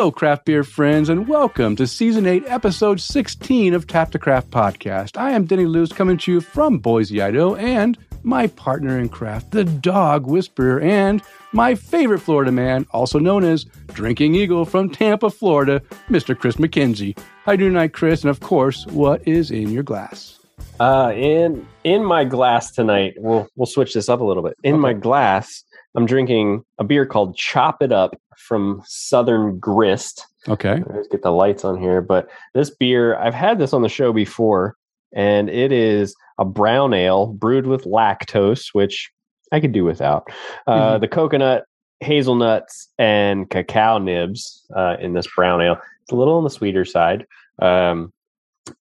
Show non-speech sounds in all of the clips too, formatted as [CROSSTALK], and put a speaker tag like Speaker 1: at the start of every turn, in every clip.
Speaker 1: Hello, craft beer friends, and welcome to Season 8, Episode 16 of Tap the Craft Podcast. I am Denny Luce coming to you from Boise, Idaho, and my partner in craft, the Dog Whisperer, and my favorite Florida man, also known as Drinking Eagle from Tampa, Florida, Mr. Chris McKenzie. How do you tonight, Chris? And of course, what is in your glass?
Speaker 2: Uh, in in my glass tonight, we'll we'll switch this up a little bit. In
Speaker 1: Okay.
Speaker 2: my glass, I'm drinking a beer called Chop It Up from Southern Grist.
Speaker 1: Okay.
Speaker 2: Let's get the lights on here. But this beer, I've had this on the show before, and it is a brown ale brewed with lactose, which I could do without. Uh,
Speaker 1: Mhm.
Speaker 2: The coconut, hazelnuts, and cacao nibs uh, in this brown ale. It's a little on the sweeter side, um,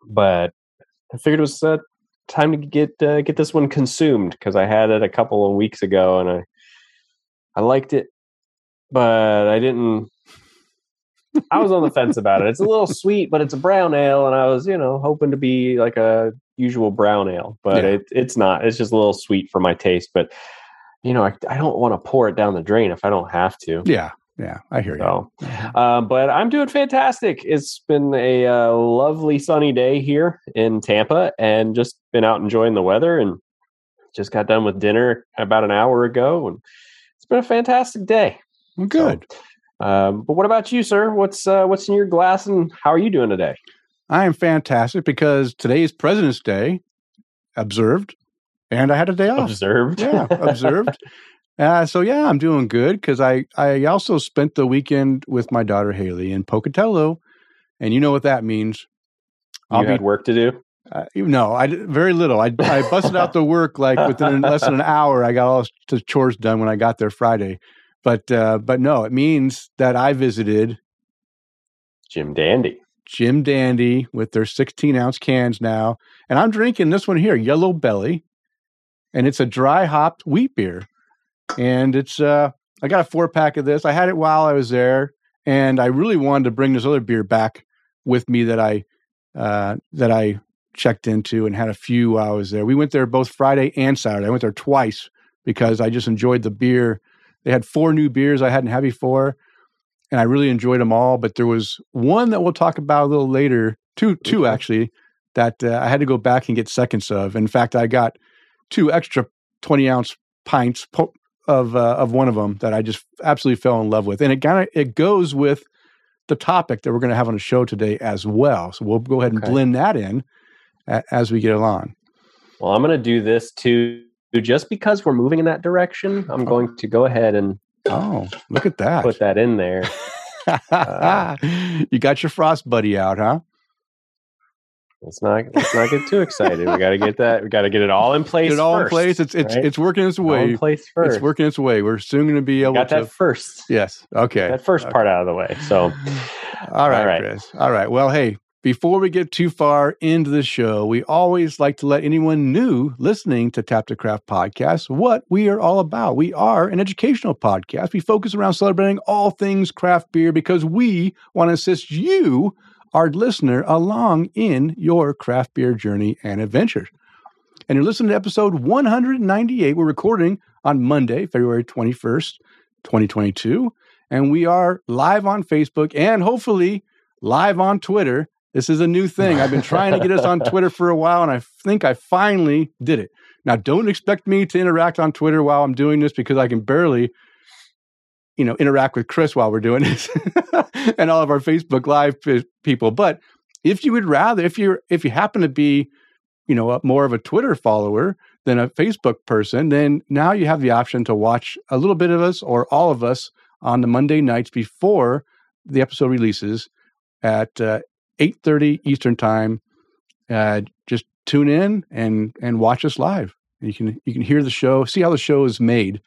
Speaker 2: but I figured it was uh, time to get uh, get this one consumed because I had it a couple of weeks ago and I I liked it, but I didn't. I was on the fence about it. It's a little [LAUGHS] sweet, but it's a brown ale, and I was, you know, hoping to be like a usual brown ale, but
Speaker 1: Yeah.
Speaker 2: it, it's not. It's just a little sweet for my taste. But you know, I, I don't want to pour it down the drain if I don't have to.
Speaker 1: Yeah. Yeah. I hear you.
Speaker 2: So, uh, but I'm doing fantastic. It's been a uh, lovely sunny day here in Tampa, and just been out enjoying the weather, and just got done with dinner about an hour ago, and it's been a fantastic day.
Speaker 1: Well, good.
Speaker 2: Um, but what about you, sir? What's uh, what's in your glass, and how are you doing today?
Speaker 1: I am fantastic because today is President's Day, observed, and I had a day off.
Speaker 2: Observed,
Speaker 1: yeah, observed. [LAUGHS] Uh, so yeah, I'm doing good because I I also spent the weekend with my daughter Haley in Pocatello, and you know what that means. I'll be
Speaker 2: had work to do.
Speaker 1: uh, no, I very little. I I busted out the work like within less than an [LAUGHS] hour. I got all the chores done when I got there Friday, but uh, but no, it means that I visited
Speaker 2: Jim Dandy.
Speaker 1: Jim Dandy with their 16 ounce cans now. And I'm drinking this one here, Yellow Belly. And it's a dry hopped wheat beer. And it's, uh, I got a four pack of this. I had it while I was there. And I really wanted to bring this other beer back with me that I, uh, that I checked into and had a few while I was there. We went there both Friday and Saturday. I went there twice because I just enjoyed the beer. They had four new beers I hadn't had before and I really enjoyed them all. But there was one that we'll talk about a little later, two, two actually, that uh, I had to go back and get seconds of. In fact, I got two extra twenty ounce pints po- of uh, of one of them that I just absolutely fell in love with, and it kind of it goes with the topic that we're going to have on the show today as well. So we'll go ahead and
Speaker 2: Okay.
Speaker 1: blend that in a- as we get along.
Speaker 2: Well, I'm going to do this too. Just because we're moving in that direction, I'm going to go ahead and
Speaker 1: Oh, look at that!
Speaker 2: put that in there. Uh, [LAUGHS]
Speaker 1: you got your frost buddy out, huh?
Speaker 2: Let's not let's not get too excited. We got to get that. We got to get it all in place.
Speaker 1: Get it all in place. It's it's
Speaker 2: right?
Speaker 1: it's working its way.
Speaker 2: in place first.
Speaker 1: It's working its way. We're soon going to be able
Speaker 2: got
Speaker 1: to.
Speaker 2: that first.
Speaker 1: yes. Okay.
Speaker 2: That first part out of the way. So [SIGHS]
Speaker 1: All right,
Speaker 2: All right.
Speaker 1: Chris. All right. Well, hey, before we get too far into the show, we always like to let anyone new listening to Tap the Craft podcast what we are all about. We are an educational podcast. We focus around celebrating all things craft beer because we want to assist you, our listener, along in your craft beer journey and adventures. And you're listening to episode 198. We're recording on Monday, February 21st, 2022. And we are live on Facebook and hopefully live on Twitter. This is a new thing. I've been trying to get us on Twitter for a while, and I think I finally did it. Now, don't expect me to interact on Twitter while I'm doing this because I can barely, you know, interact with Chris while we're doing [LAUGHS] this and all of our Facebook Live people. But if you would rather, if you're, if you happen to be, you know, a- more of a Twitter follower than a Facebook person, then now you have the option to watch a little bit of us or all of us on the Monday nights before the episode releases at uh, 8.30 Eastern Time. Uh, just tune in and and watch us live. You can you can hear the show, see how the show is made,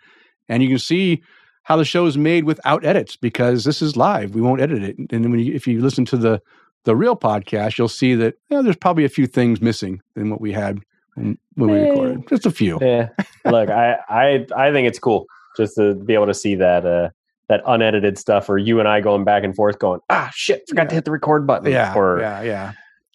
Speaker 1: and you can see how the show is made without edits because this is live. We won't edit it. And when you, if you listen to the the real podcast, you'll see that you know, there's probably a few things missing than what we had when, when we recorded. Just a few.
Speaker 2: yeah, look, I I I think it's cool just to be able to see that uh that unedited stuff, or you and I going back and forth, going ah shit, forgot to hit the record button.
Speaker 1: Yeah,
Speaker 2: or
Speaker 1: yeah, yeah.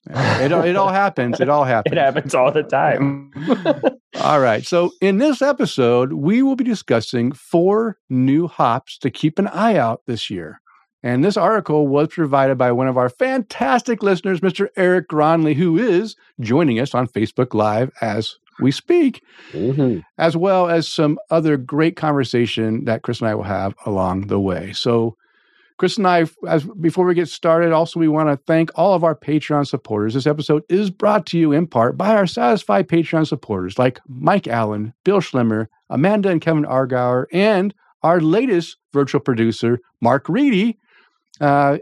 Speaker 1: Yeah. It, all- it all happens. It all [LAUGHS] happens.
Speaker 2: it happens all the time. [LAUGHS]
Speaker 1: All right. So, in this episode, we will be discussing four new hops to keep an eye out this year. And this article was provided by one of our fantastic listeners, Mr. Eric Gronley, who is joining us on Facebook Live as we speak, mm-hmm. as well as some other great conversation that Chris and I will have along the way. So, Chris and I, as before we get started, also we want to thank all of our Patreon supporters. This episode is brought to you in part by our satisfied Patreon supporters like Mike Allen, Bill Schlemmer, Amanda and Kevin Argauer, and our latest virtual producer, Mark Reedy. Uh,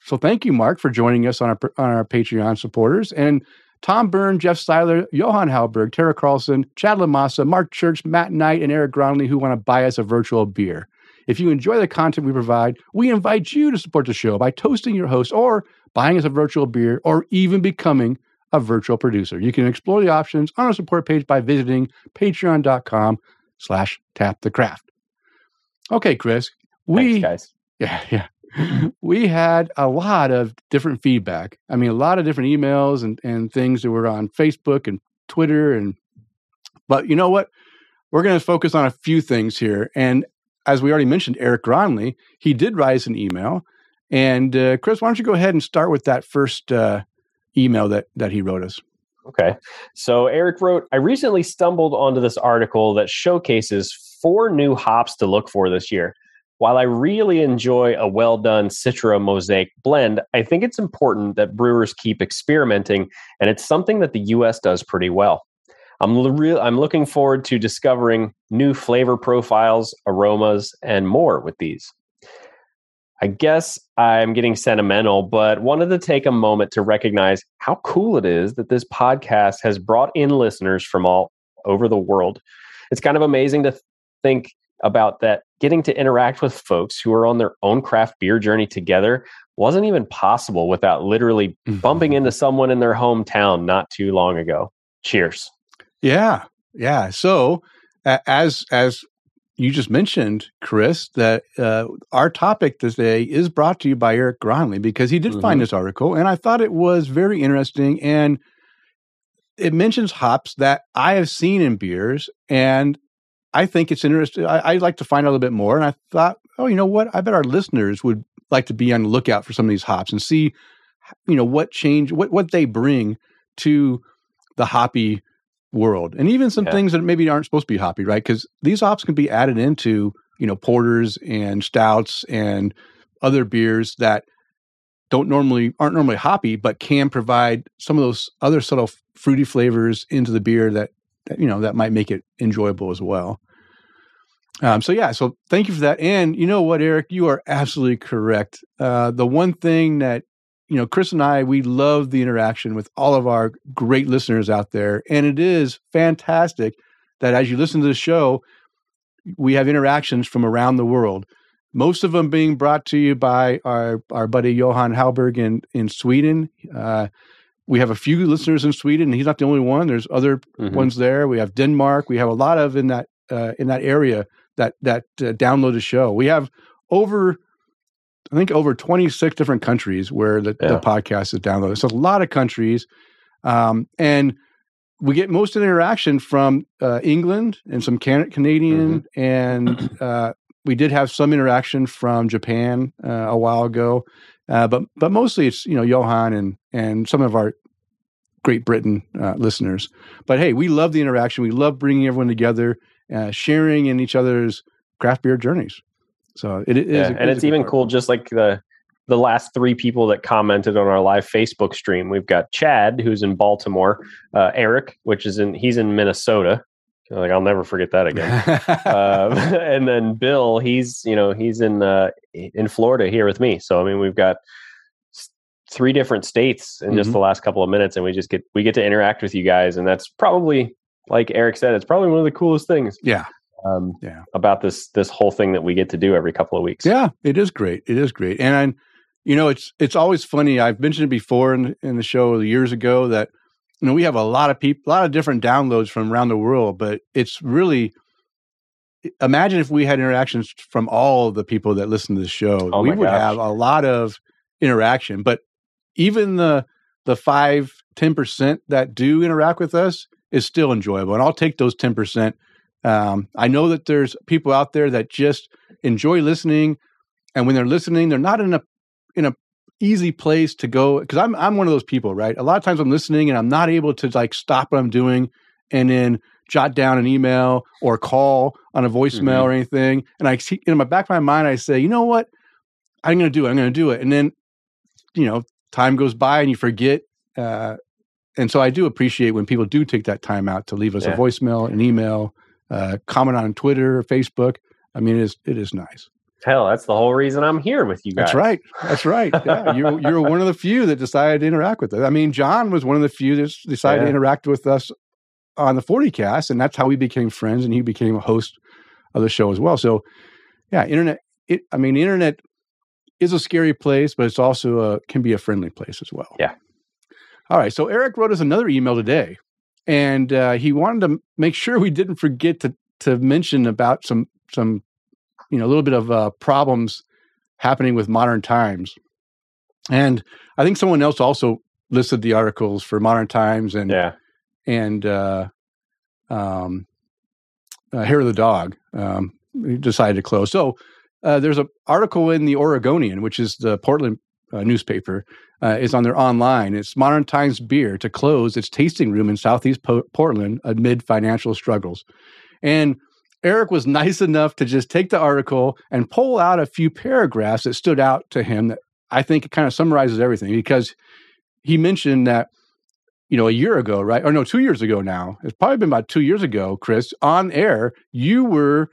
Speaker 1: so thank you, Mark, for joining us on our on our Patreon supporters. And Tom Byrne, Jeff Seiler, Johan Halberg, Tara Carlson, Chad Lamassa, Mark Church, Matt Knight, and Eric Gronley who want to buy us a virtual beer. If you enjoy the content we provide, we invite you to support the show by toasting your host or buying us a virtual beer or even becoming a virtual producer. You can explore the options on our support page by visiting patreon.com slash tap the craft. Okay, Chris.
Speaker 2: We Thanks, guys. [LAUGHS]
Speaker 1: Yeah, yeah. [LAUGHS] we had a lot of different feedback. I mean, a lot of different emails and, and things that were on Facebook and Twitter. And but you know what? We're going to focus on a few things here. And as we already mentioned, Eric Gronley, he did rise an email. And uh, Chris, why don't you go ahead and start with that first uh, email that that he wrote us?
Speaker 2: Okay. So Eric wrote, I recently stumbled onto this article that showcases four new hops to look for this year. While I really enjoy a well done Citra Mosaic blend, I think it's important that brewers keep experimenting, and it's something that the US does pretty well. I'm, re- I'm looking forward to discovering new flavor profiles, aromas, and more with these. I guess I'm getting sentimental, but wanted to take a moment to recognize how cool it is that this podcast has brought in listeners from all over the world. It's kind of amazing to think about that getting to interact with folks who are on their own craft beer journey together wasn't even possible without literally mm-hmm. bumping into someone in their hometown not too long ago. Cheers.
Speaker 1: Yeah. Yeah. So, as as you just mentioned, Chris, that uh, our topic today is brought to you by Eric Gronley because he did mm-hmm. find this article, and I thought it was very interesting. And it mentions hops that I have seen in beers, and I think it's interesting. I, would like to find out a little bit more. And I thought, oh, you know what? I bet our listeners would like to be on the lookout for some of these hops and see, you know, what change, what what they bring to the hoppy world, and even some yeah. things that maybe aren't supposed to be hoppy, right? Because these hops can be added into, you know, porters and stouts and other beers that don't normally aren't normally hoppy, but can provide some of those other subtle fruity flavors into the beer that, that you know that might make it enjoyable as well. Um, so yeah, so thank you for that. And you know what, Eric, you are absolutely correct. Uh, the one thing that you know, Chris and I, we love the interaction with all of our great listeners out there, and it is fantastic that as you listen to the show, we have interactions from around the world. Most of them being brought to you by our our buddy Johan Halberg in in Sweden. Uh, we have a few listeners in Sweden, and he's not the only one. There's other mm-hmm. ones there. We have Denmark. We have a lot of in that uh, in that area that that uh, download the show. We have over, I think, over 26 different countries where the, yeah. the podcast is downloaded. So a lot of countries, um, and we get most of the interaction from uh, England and some can- Canadian, mm-hmm. and uh, we did have some interaction from Japan uh, a while ago, uh, but but mostly it's you know Johan and and some of our Great Britain uh, listeners. But hey, we love the interaction. We love bringing everyone together uh, sharing in each other's craft beer journeys. So it, it
Speaker 2: yeah, is, and it's even part. cool. Just like the the last three people that commented on our live Facebook stream, we've got Chad, who's in Baltimore, uh, Eric, which is in he's in Minnesota. Like I'll never forget that again. uh, [LAUGHS] [LAUGHS] and then Bill, he's you know he's in uh, in Florida here with me. So I mean, we've got three different states in mm-hmm. just the last couple of minutes, and we just get we get to interact with you guys, and that's probably like Eric said, it's probably one of the coolest things.
Speaker 1: Yeah.
Speaker 2: Um, yeah. About this this whole thing that we get to do every couple of weeks.
Speaker 1: Yeah, it is great. It is great, and I, you know, it's it's always funny. I've mentioned it before in in the show years ago that you know we have a lot of people, a lot of different downloads from around the world, but it's really imagine if we had interactions from all the people that listen to the show. Oh we would gosh. have a lot of interaction, but even the the five ten percent that do interact with us is still enjoyable. And I'll take those 10%. Um, I know that there's people out there that just enjoy listening. and when they're listening, they're not in a in a easy place to go because I'm I'm one of those people, right? A lot of times I'm listening and I'm not able to like stop what I'm doing and then jot down an email or call on a voicemail mm-hmm. or anything. And I see in my back of my mind, I say, you know what? I'm going to do it. I'm going to do it. And then, you know, time goes by and you forget. Uh, and so I do appreciate when people do take that time out to leave us yeah. a voicemail, an email, uh, comment on Twitter or Facebook. I mean, it is it is nice.
Speaker 2: Hell, that's the whole reason I'm here with you guys.
Speaker 1: That's right. That's right. Yeah, you're you're one of the few that decided to interact with us. I mean, John was one of the few that decided yeah. to interact with us on the 40 cast, and that's how we became friends, and he became a host of the show as well. So, yeah, internet. It, I mean, internet is a scary place, but it's also a can be a friendly place as well.
Speaker 2: Yeah.
Speaker 1: All right. So Eric wrote us another email today, and uh, he wanted to make sure we didn't forget to to mention about some some you know a little bit of uh, problems happening with modern times, and I think someone else also listed the articles for modern times and
Speaker 2: yeah
Speaker 1: and uh, um, uh, hair of the dog um, decided to close. So uh, there's an article in the Oregonian, which is the Portland uh, newspaper, uh, is on their online. It's Modern Times Beer to close its tasting room in Southeast po- Portland amid financial struggles. And Eric was [LAUGHS] nice enough to just take the article and pull out a few paragraphs that stood out to him that I think it kind of summarizes everything because he mentioned that you know, a year ago, right? Or no, two years ago now. It's probably been about two years ago, Chris, on air, you were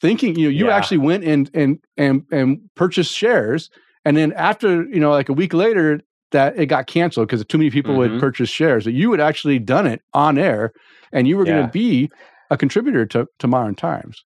Speaker 1: thinking, you know, you yeah. actually went and and and and purchased shares. And then after, you know, like a week later, that it got canceled because too many people mm-hmm. would purchase shares. That you had actually done it on air and you were yeah. going to be a contributor to, to modern times.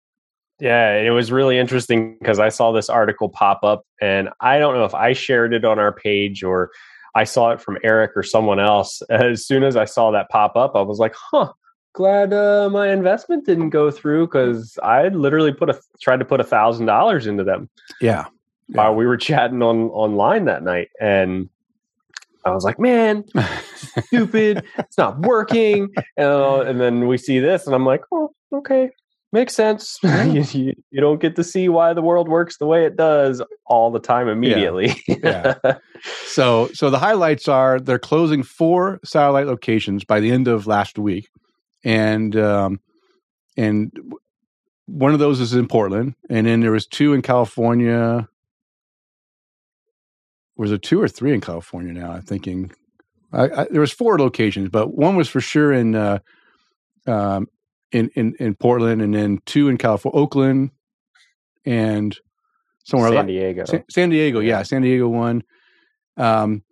Speaker 2: Yeah, it was really interesting because I saw this article pop up and I don't know if I shared it on our page or I saw it from Eric or someone else. [LAUGHS] As soon as I saw that pop up, I was like, huh, glad uh, my investment didn't go through because I literally put a tried to put a thousand dollars into them.
Speaker 1: Yeah.
Speaker 2: Yeah. While we were chatting on online that night. And I was like, man, [LAUGHS] stupid. it's not working. Uh, and then we see this, and I'm like, oh, okay makes sense. [LAUGHS] you, you, you, don't get to see why the world works the way it does all the time immediately.
Speaker 1: Yeah. yeah. So so the highlights are they're closing four satellite locations by the end of last week, and um, and one of those is in Portland, and then there was two in California. Was it two or three in California now? I'm thinking I, I, there was four locations, but one was for sure in uh, um, in, in, in Portland, and then two in California, Oakland, and somewhere
Speaker 2: San Diego.
Speaker 1: San, San Diego, yeah, San Diego one. Um,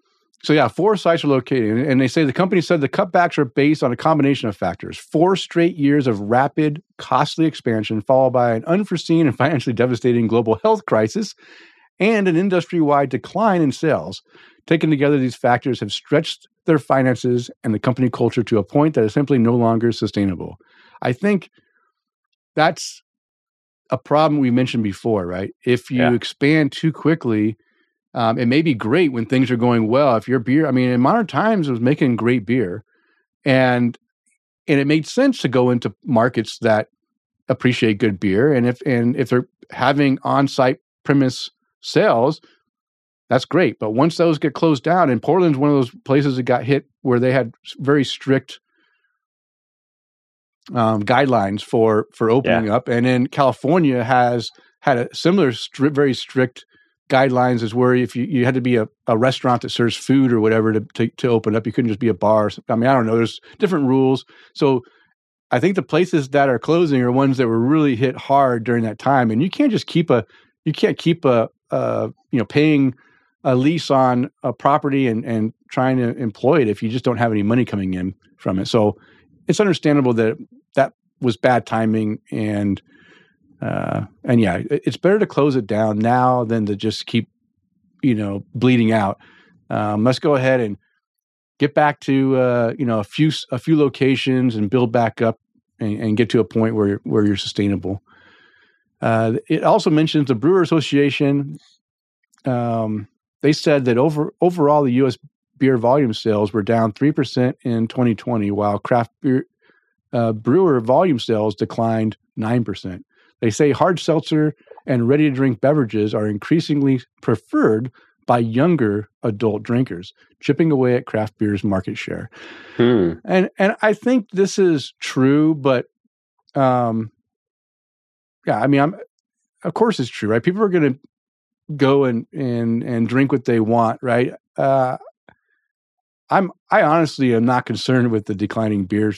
Speaker 1: so yeah, four sites are located, and they say the company said the cutbacks are based on a combination of factors: four straight years of rapid, costly expansion, followed by an unforeseen and financially devastating global health crisis, and an industry-wide decline in sales. Taken together, these factors have stretched their finances and the company culture to a point that is simply no longer sustainable. I think that's a problem we mentioned before, right? If you yeah. expand too quickly, um, it may be great when things are going well. If your beer, I mean, in modern times, it was making great beer, and and it made sense to go into markets that appreciate good beer, and if and if they're having on-site premise sales, that's great. But once those get closed down, and Portland's one of those places that got hit where they had very strict um, guidelines for for opening yeah. up, and then California has had a similar stri- very strict guidelines as where if you, you had to be a, a restaurant that serves food or whatever to, to, to open up, you couldn't just be a bar. I mean, I don't know. There's different rules. So I think the places that are closing are ones that were really hit hard during that time, and you can't just keep a you can't keep a, a you know paying a lease on a property and and trying to employ it if you just don't have any money coming in from it. So it's understandable that that was bad timing and uh, and yeah, it's better to close it down now than to just keep you know bleeding out. Um, let's go ahead and get back to uh, you know a few a few locations and build back up and, and get to a point where where you're sustainable. Uh, it also mentions the Brewer Association. Um, they said that over overall the U.S beer volume sales were down 3% in 2020, while craft beer uh, brewer volume sales declined 9%. They say hard seltzer and ready to drink beverages are increasingly preferred by younger adult drinkers, chipping away at craft beer's market share.
Speaker 2: Hmm.
Speaker 1: And and I think this is true, but um, yeah, I mean, I'm of course it's true, right? People are going to go and and and drink what they want, right? Uh, I'm I honestly am not concerned with the declining beer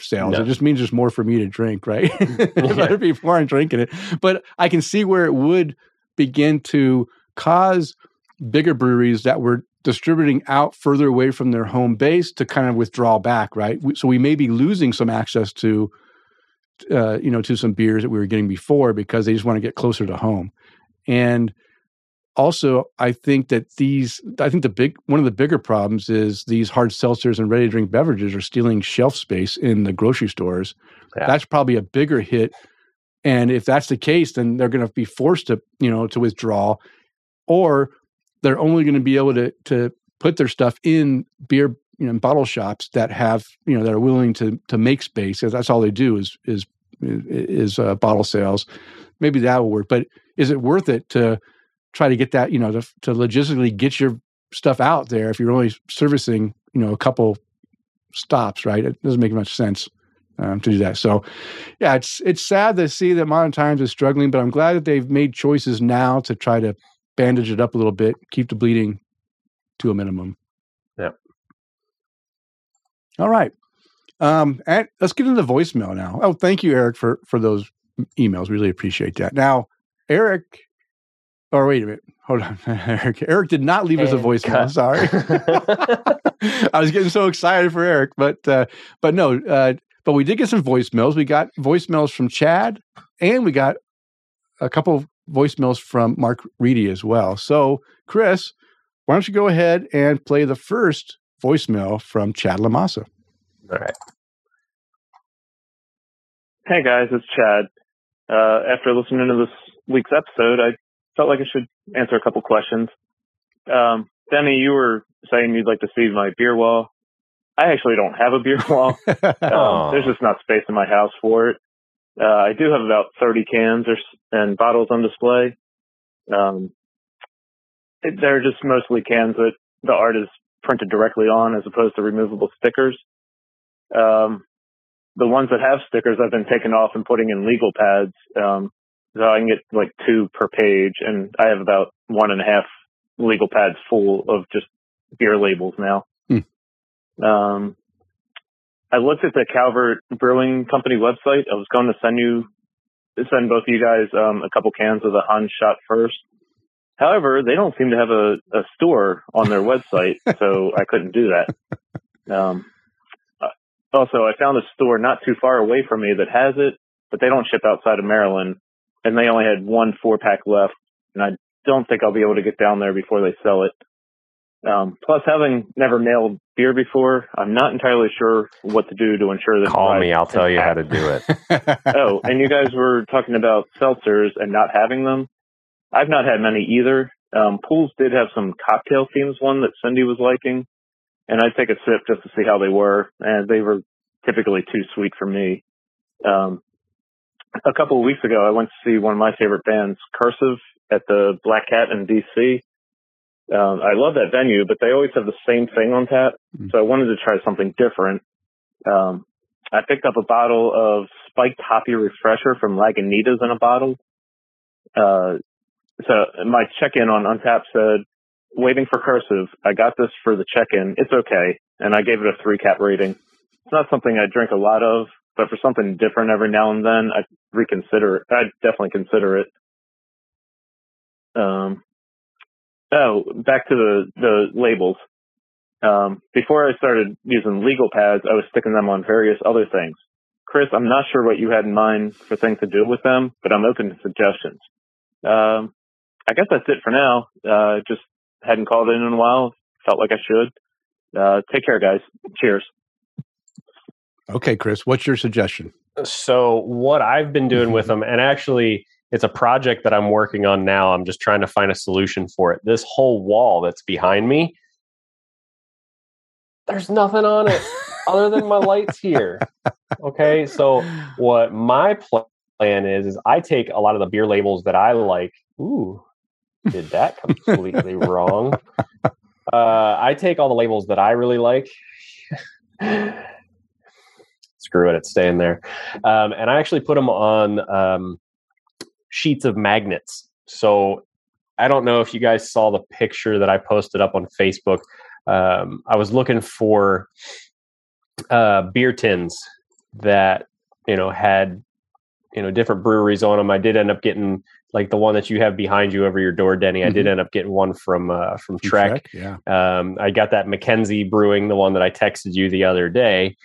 Speaker 1: sales. No. It just means there's more for me to drink, right? if [LAUGHS] [LAUGHS] other people aren't drinking it, but I can see where it would begin to cause bigger breweries that were distributing out further away from their home base to kind of withdraw back, right? So we may be losing some access to, uh, you know, to some beers that we were getting before because they just want to get closer to home. And also, I think that these, I think the big, one of the bigger problems is these hard seltzers and ready to drink beverages are stealing shelf space in the grocery stores. Yeah. That's probably a bigger hit. And if that's the case, then they're going to be forced to, you know, to withdraw, or they're only going to be able to to put their stuff in beer you know bottle shops that have you know that are willing to to make space that's all they do is is is uh, bottle sales. Maybe that will work but is it worth it to try to get that you know to, to logistically get your stuff out there if you're only servicing you know a couple stops right? It doesn't make much sense um, to do that. So yeah it's it's sad to see that modern times is struggling but i'm glad that they've made choices now to try to bandage it up a little bit, keep the bleeding to a minimum. All right. Um, and let's get into the voicemail now. Oh, thank you, Eric, for for those emails. Really appreciate that. Now, Eric, or wait a minute, hold on, [LAUGHS] Eric. Eric did not leave and us a voicemail. Cut. Sorry, [LAUGHS] [LAUGHS] I was getting so excited for Eric, but uh, but no, uh, but we did get some voicemails. We got voicemails from Chad, and we got a couple of voicemails from Mark Reedy as well. So, Chris, why don't you go ahead and play the first voicemail from Chad Lamassa?
Speaker 2: All right.
Speaker 3: Hey guys, it's Chad. Uh, after listening to this week's episode, I felt like I should answer a couple questions. Um, Denny, you were saying you'd like to see my beer wall. I actually don't have a beer [LAUGHS] wall. um, there's just not space in my house for it. Uh, I do have about 30 cans or, and bottles on display. Um, it, they're just mostly cans that the art is printed directly on as opposed to removable stickers. Um, the ones that have stickers I've been taking off and putting in legal pads. Um, so I can get like two per page and I have about one and a half legal pads full of just beer labels now. Hmm. Um, I looked at the Calvert Brewing Company website. I was going to send you, send both of you guys um, a couple cans of the Hans shot first. However, they don't seem to have a, a store on their website, [LAUGHS] so I couldn't do that. Um, uh, also, I found a store not too far away from me that has it, but they don't ship outside of Maryland, and they only had one four pack left, and I don't think I'll be able to get down there before they sell it. Um, plus, having never mailed beer before, I'm not entirely sure what to do to ensure that.
Speaker 2: Call me, I'll tell you how to do
Speaker 3: it. [LAUGHS] oh, and you guys were talking about seltzers and not having them. I've not had many either. Um, Pools did have some cocktail themes, one that Cindy was liking, and I'd take a sip just to see how they were, and they were typically too sweet for me. Um, a couple of weeks ago, I went to see one of my favorite bands, Cursive, at the Black Cat in DC um, I love that venue, but they always have the same thing on tap. Mm-hmm. So I wanted to try something different. Um, I picked up a bottle of spiked hoppy refresher from Lagunitas in a bottle. Uh, so my check-in on Untappd said, waiting for cursive. I got this for the check-in. It's okay. And I gave it a three cap rating. It's not something I drink a lot of, but for something different every now and then, I'd reconsider it. I'd definitely consider it. Um, Oh, back to the the labels. Um, before I started using legal pads, I was sticking them on various other things. Chris, I'm not sure what you had in mind for things to do with them, but I'm open to suggestions. Um, I guess that's it for now. Uh, just hadn't called in in a while. Felt like I should. Uh, take care, guys. Cheers.
Speaker 1: Okay, Chris, what's your suggestion?
Speaker 2: So, what I've been doing with [LAUGHS] them, and actually, it's a project that I'm working on now. I'm just trying to find a solution for it. This whole wall that's behind me, there's nothing on it other than my lights here. Okay, so what my plan is is I take a lot of the beer labels that I like. Ooh, did that completely wrong? Uh, I take all the labels that I really like. [LAUGHS] Screw it, it's staying there. Um, and I actually put them on um, sheets of magnets. So I don't know if you guys saw the picture that I posted up on Facebook. Um, I was looking for uh, beer tins that you know had you know different breweries on them. I did end up getting like the one that you have behind you over your door, Denny. Mm-hmm. I did mm-hmm. end up getting one from uh, from, Trek.
Speaker 1: Trek.
Speaker 2: Yeah, um, I got that Mackenzie Brewing, the one that I texted you the other day,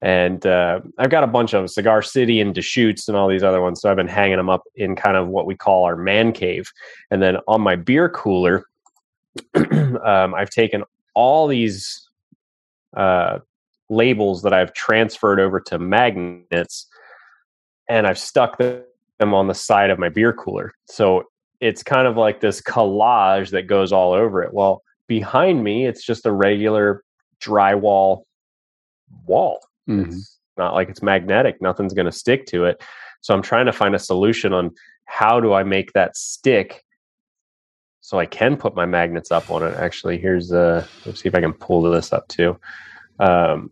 Speaker 2: and uh, I've got a bunch of Cigar City and Deschutes and all these other ones. So I've been hanging them up in kind of what we call our man cave, and then on my beer cooler, [CLEARS THROAT] um, I've taken all these uh, labels that I've transferred over to magnets and I've stuck them on the side of my beer cooler. So it's kind of like this collage that goes all over it. Well, behind me, it's just a regular drywall wall. Mm-hmm. It's not like it's magnetic, nothing's going to stick to it. So I'm trying to find a solution on how do I make that stick so I can put my magnets up on it. Actually, here's uh let's see if I can pull this up too. Um,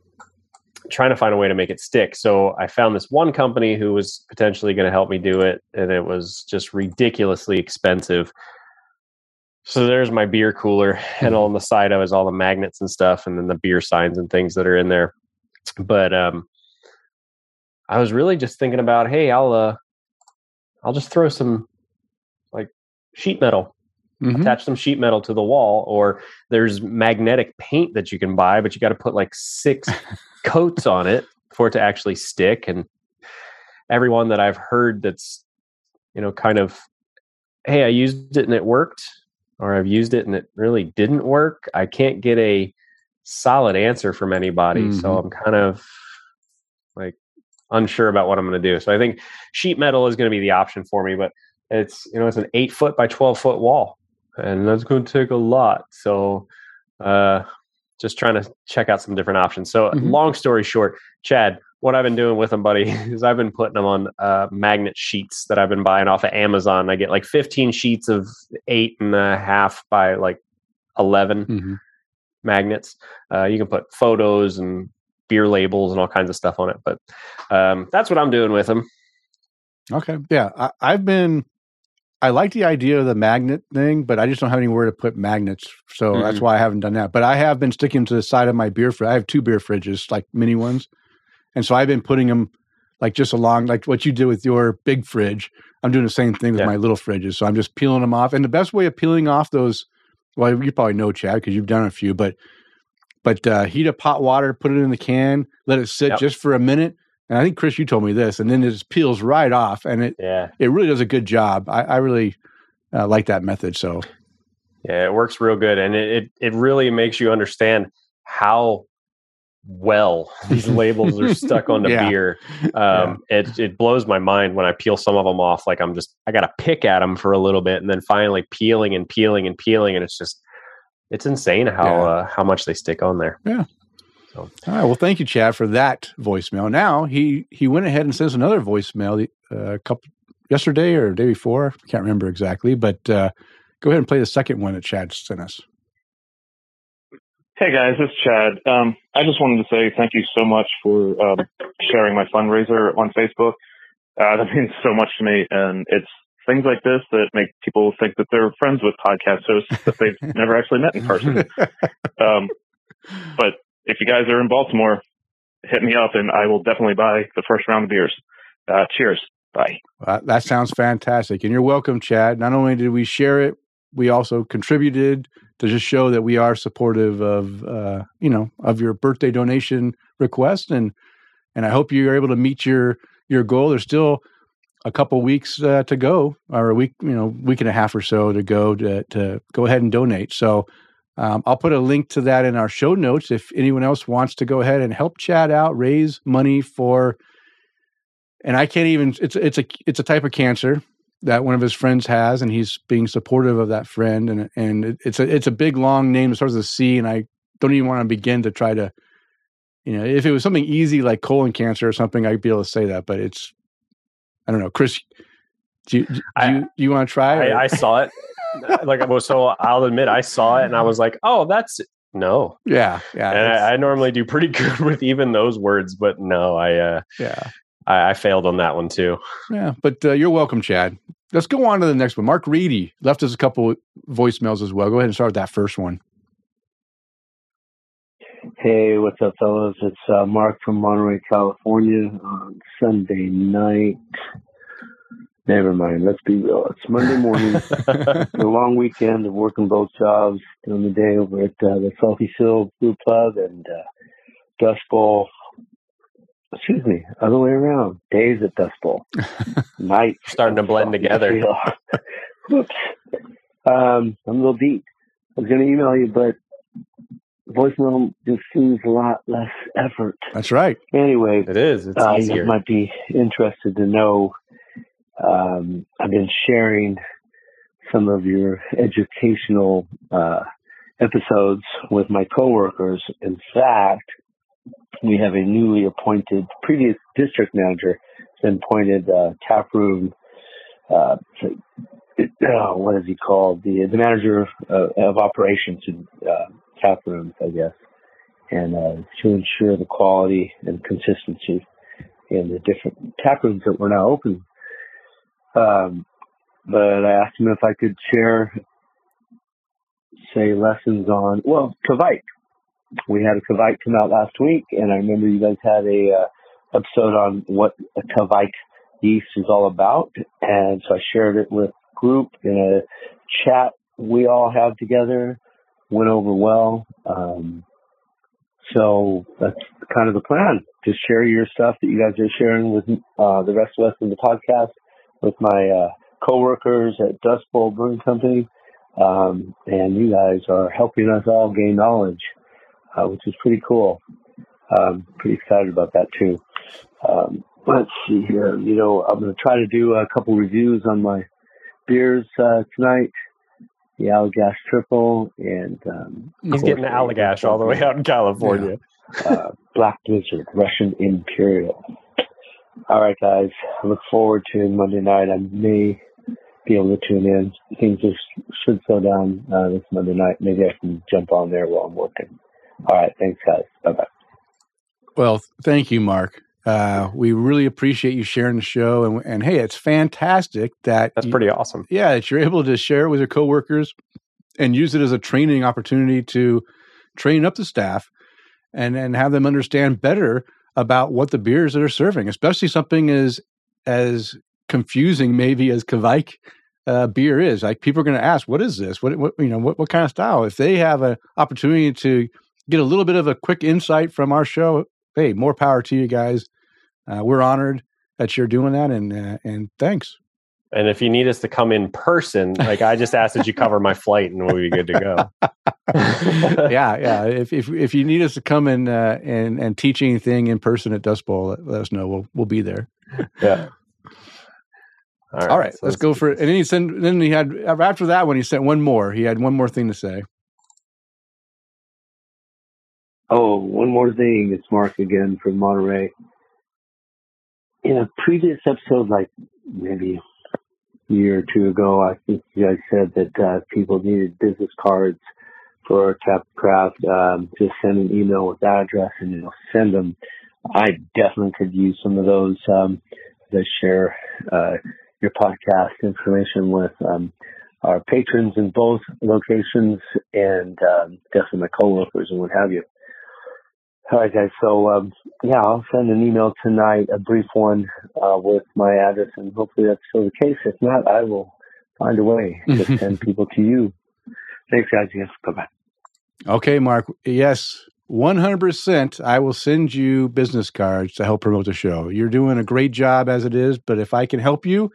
Speaker 2: trying to find a way to make it stick. So I found this one company who was potentially going to help me do it, and it was just ridiculously expensive. So there's my beer cooler, and on the side of it is all the magnets and stuff, and then the beer signs and things that are in there. But um, I was really just thinking about, hey, I'll uh, I'll just throw some like sheet metal Mm-hmm. attach some sheet metal to the wall or there's magnetic paint that you can buy but you got to put like six [LAUGHS] coats on it for it to actually stick. And everyone that I've heard that's, you know, kind of, hey, I used it and it worked, or I've used it and it really didn't work. I can't get a solid answer from anybody. Mm-hmm. So I'm kind of like unsure about what I'm going to do. So I think sheet metal is going to be the option for me, but it's, you know, it's an eight foot by 12 foot wall and that's going to take a lot. So, uh, just trying to check out some different options. So, mm-hmm. long story short, Chad, what I've been doing with them, buddy, [LAUGHS] is I've been putting them on uh, magnet sheets that I've been buying off of Amazon. I get like 15 sheets of eight and a half by like 11 mm-hmm. magnets. Uh, you can put photos and beer labels and all kinds of stuff on it. But um, that's what I'm doing with them.
Speaker 1: Okay. Yeah. I, I've been I like the idea of the magnet thing, but I just don't have anywhere to put magnets. So mm-hmm. that's why I haven't done that. But I have been sticking to the side of my beer fridge. I have two beer fridges, like mini ones. And so I've been putting them like just along, like what you did with your big fridge. I'm doing the same thing with yeah. my little fridges. So I'm just peeling them off. And the best way of peeling off those, well, you probably know, Chad, because you've done a few, but but uh, heat up hot water, put it in the can, let it sit yep. just for a minute, and I think Chris, you told me this, and then it just peels right off, and it yeah, it really does a good job. I, I really uh, like that method. So
Speaker 2: yeah, it works real good, and it it, it really makes you understand how well [LAUGHS] these labels are stuck onto [LAUGHS] yeah. beer. Um, yeah. It it blows my mind when I peel some of them off. Like I'm just I got to pick at them for a little bit, and then finally peeling and peeling and peeling, and it's just it's insane how uh, how much they stick on there.
Speaker 1: Yeah. So. All right. Well, thank you, Chad, for that voicemail. Now he he went ahead and sent another voicemail uh, a couple yesterday or day before. I can't remember exactly, but uh, go ahead and play the second one that Chad sent us.
Speaker 3: Hey guys, this is Chad. Um, I just wanted to say thank you so much for um, sharing my fundraiser on Facebook. Uh, that [LAUGHS] means so much to me, and it's things like this that make people think that they're friends with podcast hosts that they've [LAUGHS] never actually met in person. [LAUGHS] Um, but if you guys are in Baltimore, hit me up and I will definitely buy the first round of beers. Uh, cheers. Bye.
Speaker 1: Well, that sounds fantastic. And you're welcome, Chad. Not only did we share it, we also contributed to just show that we are supportive of, uh, you know, of your birthday donation request. And, and I hope you're able to meet your, your goal. There's still a couple weeks uh, to go or a week, you know, week and a half or so to go to, to go ahead and donate. So um, I'll put a link to that in our show notes if anyone else wants to go ahead and help Chad out, raise money for. And I can't even. It's it's a it's a type of cancer that one of his friends has, and he's being supportive of that friend. And and it's a it's a big long name that starts with a C, and I don't even want to begin to try to. You know, if it was something easy like colon cancer or something, I'd be able to say that, but it's I don't know, Chris. Do you, do
Speaker 2: I-
Speaker 1: you, do you want to try?
Speaker 2: I, I saw it. [LAUGHS] like, well, so I'll admit, I saw it and I was like, "Oh, that's no."
Speaker 1: yeah, yeah,
Speaker 2: And I, I normally do pretty [LAUGHS] good with even those words, but no, I uh,
Speaker 1: yeah,
Speaker 2: I, I failed on that one too.
Speaker 1: yeah. But uh, you're welcome, Chad. Let's go on to the next one. Mark Reedy left us a couple voicemails as well. Go ahead and start with that first one.
Speaker 4: Hey, what's up, fellas? It's uh, Mark from Monterey, California on Sunday night. Never mind. Let's be real. It's Monday morning. [LAUGHS] a long weekend of working both jobs, doing the day over at uh, the Salty Sill Brew Pub and uh, Dust Bowl. Excuse me, other way around. Days at Dust Bowl. [LAUGHS] Nights.
Speaker 2: Starting to blend
Speaker 4: Salty
Speaker 2: together.
Speaker 4: Sill. [LAUGHS] Whoops. Um, I'm a little deep. I was going to email you, but voicemail just seems a lot less effort.
Speaker 1: That's right.
Speaker 4: Anyway,
Speaker 2: It is. It's
Speaker 4: uh, you might be interested to know. Um, I've been sharing some of your educational uh, episodes with my coworkers. In fact, we have a newly appointed previous district manager been appointed uh, tap room. Uh, uh, what is he called? The the manager of operations in uh, tap rooms, I guess, and uh, to ensure the quality and consistency in the different tap rooms that we're now open. Um, but I asked him if I could share, say, lessons on well, Kveik. We had a Kveik come out last week, and I remember you guys had a uh, episode on what a Kveik yeast is all about, and so I shared it with group in a chat we all have together. Went over well. Um, so that's kind of the plan. Just share your stuff that you guys are sharing with uh, the rest of us in the podcast, with my uh, coworkers at Dust Bowl Brewing Company, um, and you guys are helping us all gain knowledge, uh, which is pretty cool. Um, pretty excited about that too. Um, let's see here. You know, I'm going to try to do a couple reviews on my beers uh, tonight. The Allagash Tripel and um,
Speaker 2: He's getting Allagash all the way out in [LAUGHS] California.
Speaker 4: uh, Black Blizzard, Russian Imperial. All right, guys. I look forward to Monday night. I may be able to tune in. Things just should slow down uh, this Monday night. Maybe I can jump on there while I'm working. All right. Thanks, guys. Bye bye.
Speaker 1: Well, thank you, Mark. Uh, we really appreciate you sharing the show, and, and hey, it's fantastic that
Speaker 2: That's
Speaker 1: you-
Speaker 2: pretty awesome.
Speaker 1: yeah that you're able to share it with your coworkers and use it as a training opportunity to train up the staff and and have them understand better about what the beers that are serving, especially something as as confusing maybe as Kveik uh, beer is. Like people are going to ask, "What is this? What, what you know? What what kind of style?" If they have an opportunity to get a little bit of a quick insight from our show, hey, more power to you guys. Uh, we're honored that you're doing that, and uh, and thanks.
Speaker 2: And if you need us to come in person, like I just asked that you cover my flight and we'll be good to go. [LAUGHS]
Speaker 1: yeah, yeah. If if if you need us to come in uh, and and teach anything in person at Dust Bowl, let, let us know. We'll we'll be there.
Speaker 2: Yeah. [LAUGHS]
Speaker 1: All right,
Speaker 2: so
Speaker 1: let's go for it. And then he sent. Then he had after that one. He sent one more. He had one more thing to say.
Speaker 4: Oh, one more thing. It's Mark again from Monterey. In a previous episode, like maybe a year or two ago, I think you guys said that uh, people needed business cards for Tapcraft. Um, just send an email with that address and you'll send them. I definitely could use some of those um, to share uh, your podcast information with um, our patrons in both locations and um, definitely my coworkers and what have you. All right, guys. So, um, yeah, I'll send an email tonight, a brief one uh, with my address, and hopefully that's still the case. If not, I will find a way to [LAUGHS] send people to you. Thanks, guys. Yes, bye bye.
Speaker 1: Okay, Mark. Yes, one hundred percent. I will send you business cards to help promote the show. You're doing a great job as it is, but if I can help you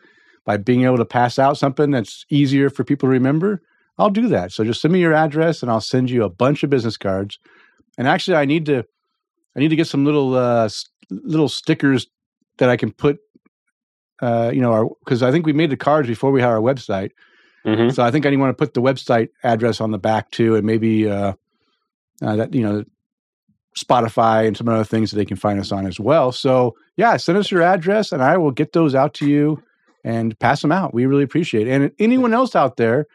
Speaker 1: by being able to pass out something that's easier for people to remember, I'll do that. So just send me your address, and I'll send you a bunch of business cards. And actually, I need to, I need to get some little uh, little stickers that I can put. Uh, you know, because I think we made the cards before we had our website.
Speaker 2: Mhm.
Speaker 1: So I think I want to put the website address on the back too, and maybe uh, uh, that you know Spotify and some other things that they can find us on as well. So, yeah, send us your address and I will get those out to you and pass them out. We really appreciate it. And anyone else out there,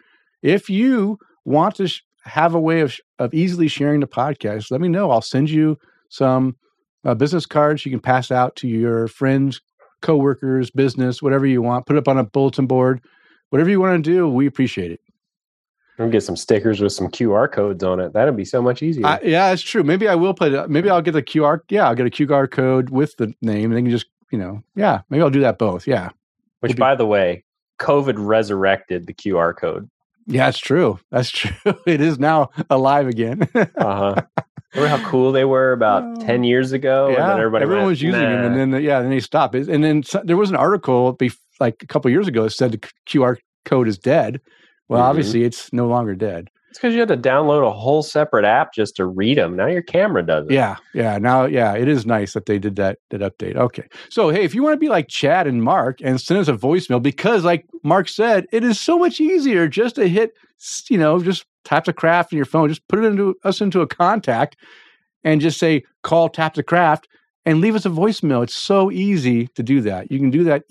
Speaker 1: if you want to sh- have a way of, sh- of easily sharing the podcast, let me know. I'll send you some uh, business cards you can pass out to your friends, coworkers, business, whatever you want. Put it up on a bulletin board. Whatever you want to do, we appreciate it.
Speaker 2: We'll get some stickers with some QR codes on it. That'd be so much easier.
Speaker 1: I, yeah, it's true. Maybe I will put it. Maybe I'll get the QR. Yeah, I'll get a QR code with the name, and they can just, you know, yeah. Maybe I'll do that both. Yeah,
Speaker 2: Which,
Speaker 1: be-
Speaker 2: by the way, COVID resurrected the QR code.
Speaker 1: yeah, it's true. That's [LAUGHS] true. It is now alive again.
Speaker 2: Uh huh. Remember how cool they were about
Speaker 1: Oh.
Speaker 2: ten years ago? and
Speaker 1: yeah,
Speaker 2: then everybody
Speaker 1: everyone
Speaker 2: went,
Speaker 1: was using them, and
Speaker 2: "Nah."
Speaker 1: then yeah, then they stopped. And then so, there was an article bef- like a couple years ago that said the QR code is dead. Well,
Speaker 2: Mhm.
Speaker 1: obviously, it's no longer dead.
Speaker 2: It's because you had to download a whole separate app just to read them. Now your camera does it.
Speaker 1: Yeah, yeah. Now, yeah, it is nice that they did that that update. Okay, so hey, if you want to be like Chad and Mark and send us a voicemail, because like Mark said, it is so much easier just to hit, you know, just tap the craft in your phone, just put it into us into a contact, and just say call tap the craft and leave us a voicemail. It's so easy to do that. You can do that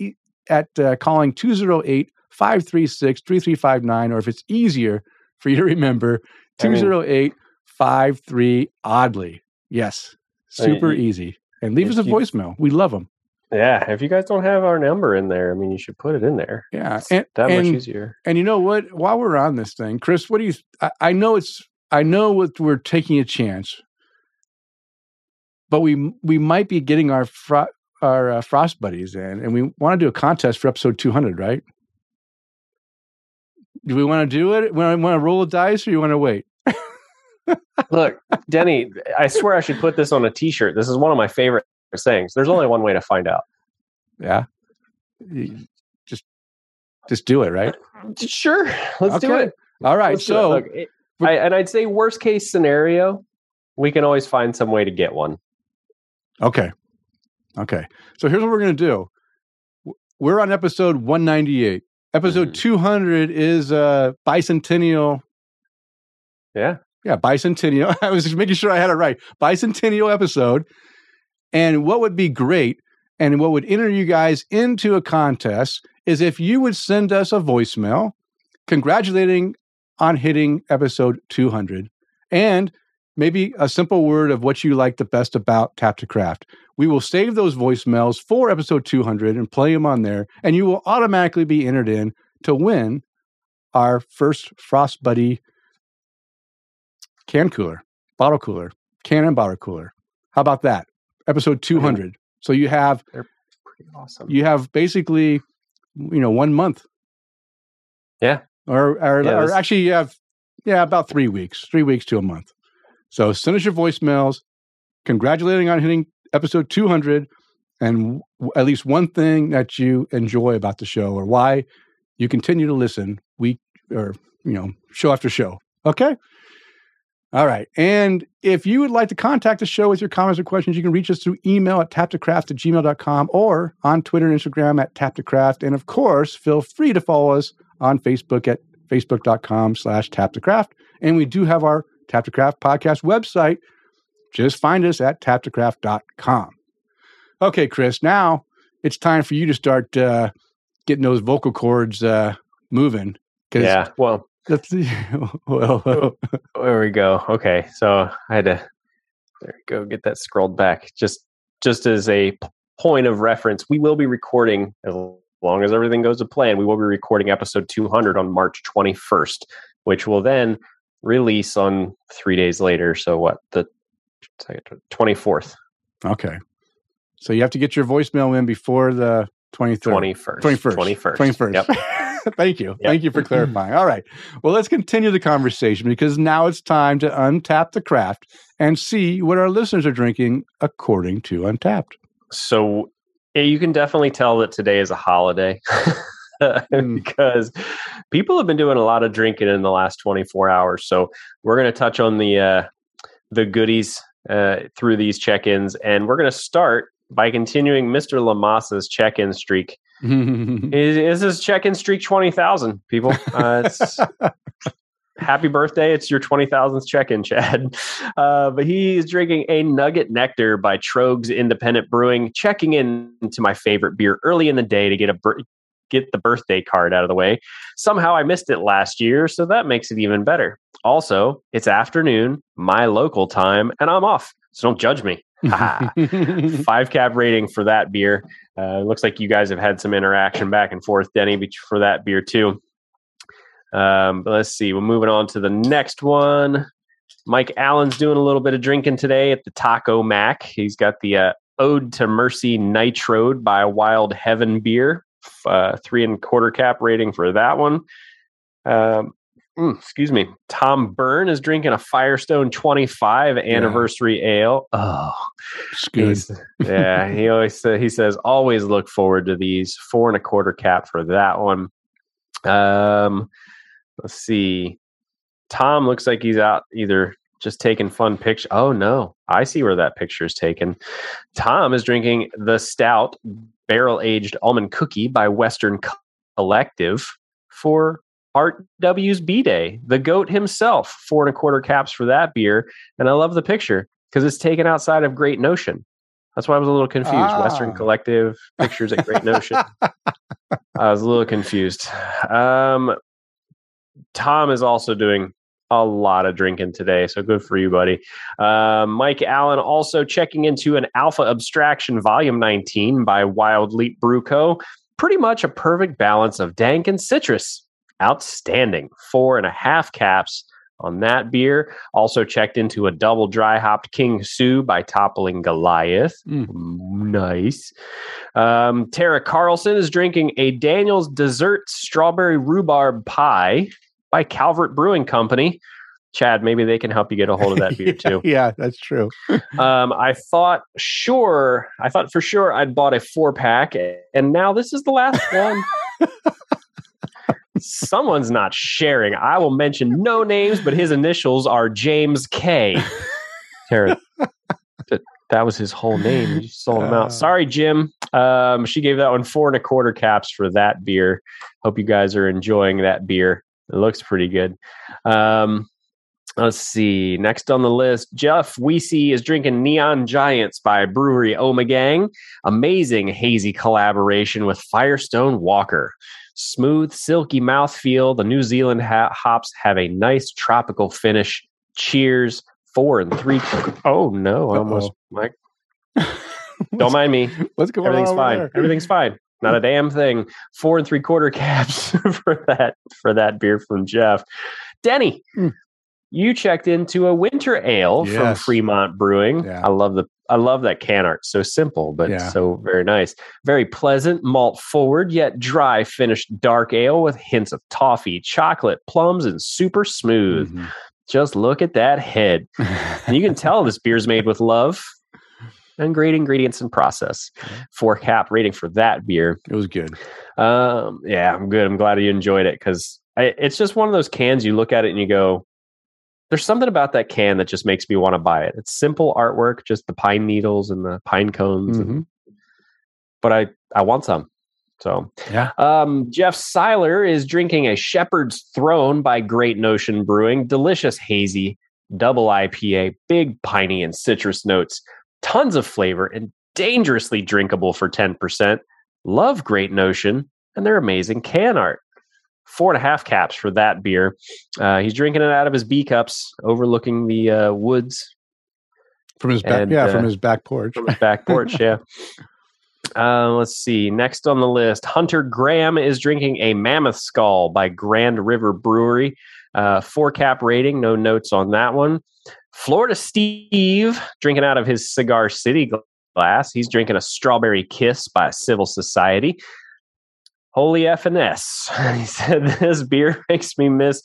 Speaker 1: at uh, calling 208 536 3359, or if it's easier for you to remember,
Speaker 2: I mean-
Speaker 1: 208 53 oddly. Yes,
Speaker 2: I mean,
Speaker 1: super easy. And leave us a
Speaker 2: you-
Speaker 1: voicemail. We love them.
Speaker 2: Yeah, if you guys don't have our number in there, I mean, you should put it in there.
Speaker 1: Yeah,
Speaker 2: It's
Speaker 1: and
Speaker 2: that
Speaker 1: and,
Speaker 2: much easier.
Speaker 1: and you know what? While we're on this thing, Chris, what do you? I, I know it's. I know what we're taking a chance, but we we might be getting our fro- our uh, frost buddies in, and we want to do a contest for episode two hundred, right? Do we want to do it? I want to roll a dice, or you want to wait?
Speaker 2: Look, [LAUGHS] Denny, I swear I should put this on a T-shirt. This is one of my favorite sayings. There's only one way to find out.
Speaker 1: Yeah, You- just just do it, right? [LAUGHS]
Speaker 2: Sure, let's do it.
Speaker 1: All right.
Speaker 2: Let's
Speaker 1: so
Speaker 2: Look, it- I, and I'd say worst case scenario, we can always find some way to get one.
Speaker 1: Okay. Okay. So here's what we're going to do. We're on episode 198. Episode
Speaker 2: Mhm.
Speaker 1: 200 is uh bicentennial.
Speaker 2: Yeah.
Speaker 1: Yeah, bicentennial. [LAUGHS] I was just making sure I had it right. Bicentennial episode. And what would be great and what would enter you guys into a contest is if you would send us a voicemail congratulating on hitting episode 200 and maybe a simple word of what you like the best about Tap the Craft. We will save those voicemails for episode 200 and play them on there, and you will automatically be entered in to win our first Frost Buddy can cooler, bottle cooler, can and bottle cooler. How about that? Episode 200. So you have
Speaker 2: Pretty awesome.
Speaker 1: you have basically you know one month
Speaker 2: Yeah.
Speaker 1: or or,
Speaker 2: Yeah,
Speaker 1: or actually you have yeah about three weeks three weeks to a month so send us your voicemails congratulating on hitting episode 200 and w- at least one thing that you enjoy about the show or why you continue to listen week or you know show after show okay all right. And if you would like to contact the show with your comments or questions, you can reach us through email at tapthecraft at gmail.com or on Twitter and Instagram at tapthecraft. And of course, feel free to follow us on Facebook at facebook.com slash tapthecraft. And we do have our Tap the Craft podcast website. Just find us at tapthecraft.com. Okay, Chris, now it's time for you to start uh, getting those vocal cords uh, moving.
Speaker 2: Yeah. Well,
Speaker 1: That's the, [LAUGHS] well,
Speaker 2: there we go. Okay. So I had to there we go, get that scrolled back. Just just as a point of reference, we will be recording as long as everything goes to plan, we will be recording episode 200 on March 21st, which will then release on 3 days later, so what? The 24th.
Speaker 1: okay. So you have to get your voicemail in before the 23rd.
Speaker 2: 21st.
Speaker 1: 21st.
Speaker 2: 21st.
Speaker 1: 21st.
Speaker 2: Yep. [LAUGHS]
Speaker 1: Thank you.
Speaker 2: Yep.
Speaker 1: Thank you for mm-hmm. clarifying. All right. Well, let's continue the conversation because now it's time to untap the craft and see what our listeners are drinking according to Untappd.
Speaker 2: So yeah, you can definitely tell that today is a holiday. [LAUGHS] [LAUGHS] because people have been doing a lot of drinking in the last 24 hours. So we're going to touch on the uh, the goodies uh, through these check-ins, and we're going to start by continuing Mr. Lamassa's check-in streak. [LAUGHS] Is, is this check-in streak 20,000 people? Uh, it's, [LAUGHS] happy birthday. It's your 20,000th check in, Chad. Uh, but he's drinking a Nugget Nectar by Tröegs Independent Brewing, checking in to my favorite beer early in the day to get a get the birthday card out of the way. Somehow I missed it last year, so that makes it even better. Also, it's afternoon, my local time, and I'm off. So don't judge me. [LAUGHS] Five cab rating for that beer. Uh, looks like you guys have had some interaction back and forth, Denny, for that beer too. Um, but let's see. We're moving on to the next one. Mike Allen's doing a little bit of drinking today at the Taco Mac. He's got the uh, Ode to Mercy Nitrode by Wild Heaven Beer. Uh, three and a quarter cap rating for that one. Um, mm, excuse me. Tom Byrne is drinking a Firestone 25 anniversary yeah. ale. Oh,
Speaker 1: it's good.
Speaker 2: yeah, he always uh, he says always look forward to these. Four and a quarter cap for that one. Um, Let's see. Tom looks like he's out either just taking fun pictures. Oh no, I see where that picture is taken. Tom is drinking the stout barrel aged almond cookie by Western Collective for Art W's B Day. The goat himself, four and a quarter caps for that beer. And I love the picture because it's taken outside of Great Notion. That's why I was a little confused. Ah. Western Collective pictures at Great Notion. [LAUGHS] I was a little confused. Um, Tom is also doing a lot of drinking today. So good for you, buddy. Uh, Mike Allen also checking into an Alpha Abstraction Volume 19 by Wild Leap Brew Co. Pretty much a perfect balance of dank and citrus. Outstanding. Four and a half caps on that beer. Also checked into a double dry hopped King Sue by Toppling Goliath. Mm. Nice. Um, Tara Carlson is drinking a Daniel's Dessert Strawberry Rhubarb Pie by Calvert Brewing Company. Chad, maybe they can help you get a hold of that beer [LAUGHS] too.
Speaker 1: yeah, that's true. [LAUGHS]
Speaker 2: um, I thought sure, I thought for sure I'd bought a four pack, and now this is the last [LAUGHS] one. Someone's not sharing. I will mention no names, but his initials are James K. Tara, that, was his whole name. You sold him out. Uh. Sorry, Jim. Um, she gave that one four and a quarter caps for that beer. Hope you guys are enjoying that beer. It looks pretty good. Um, let's see. Next on the list, Jeff Weesey is drinking Neon Giants by Brewery Ommegang. Amazing hazy collaboration with Firestone Walker. Smooth, silky mouthfeel. The New Zealand ha- hops have a nice tropical finish. Cheers. Four and three. Oh no! I almost Mike. [LAUGHS] Don't mind me.
Speaker 1: What's going
Speaker 2: Everything's fine. Everything's fine. Not a damn thing. Four and three quarter caps [LAUGHS] for that for that beer from Jeff. Denny, mm. you checked into a winter ale yes. from Fremont Brewing. Yeah. I love the I love that can art. So simple, but yeah. so very nice. Very pleasant, malt forward, yet dry finished dark ale with hints of toffee, chocolate, plums, and super smooth. Mm-hmm. Just look at that head. [LAUGHS] you can tell this beer's made with love and great ingredients and process. Four cap rating for that beer.
Speaker 1: It was good.
Speaker 2: Um, yeah, I'm good. I'm glad you enjoyed it because it's just one of those cans you look at it and you go, there's something about that can that just makes me want to buy it. It's simple artwork, just the pine needles and the pine cones. Mm-hmm. And, but I, I want some. So,
Speaker 1: yeah.
Speaker 2: Um, Jeff Seiler is drinking a Shepherd's Throne by Great Notion Brewing. Delicious hazy double IPA, big piney and citrus notes tons of flavor and dangerously drinkable for 10%. Love Great Notion and their amazing can art. Four and a half caps for that beer. Uh, he's drinking it out of his B cups, overlooking the uh, woods
Speaker 1: from his back. And, yeah, uh, from his back porch.
Speaker 2: From his back porch. yeah. [LAUGHS] Uh, let's see. Next on the list, Hunter Graham is drinking a Mammoth Skull by Grand River Brewery. Uh, four cap rating, no notes on that one. Florida Steve drinking out of his Cigar City glass. He's drinking a Strawberry Kiss by Civil Society. Holy FNS. [LAUGHS] He said, This beer [LAUGHS] makes me miss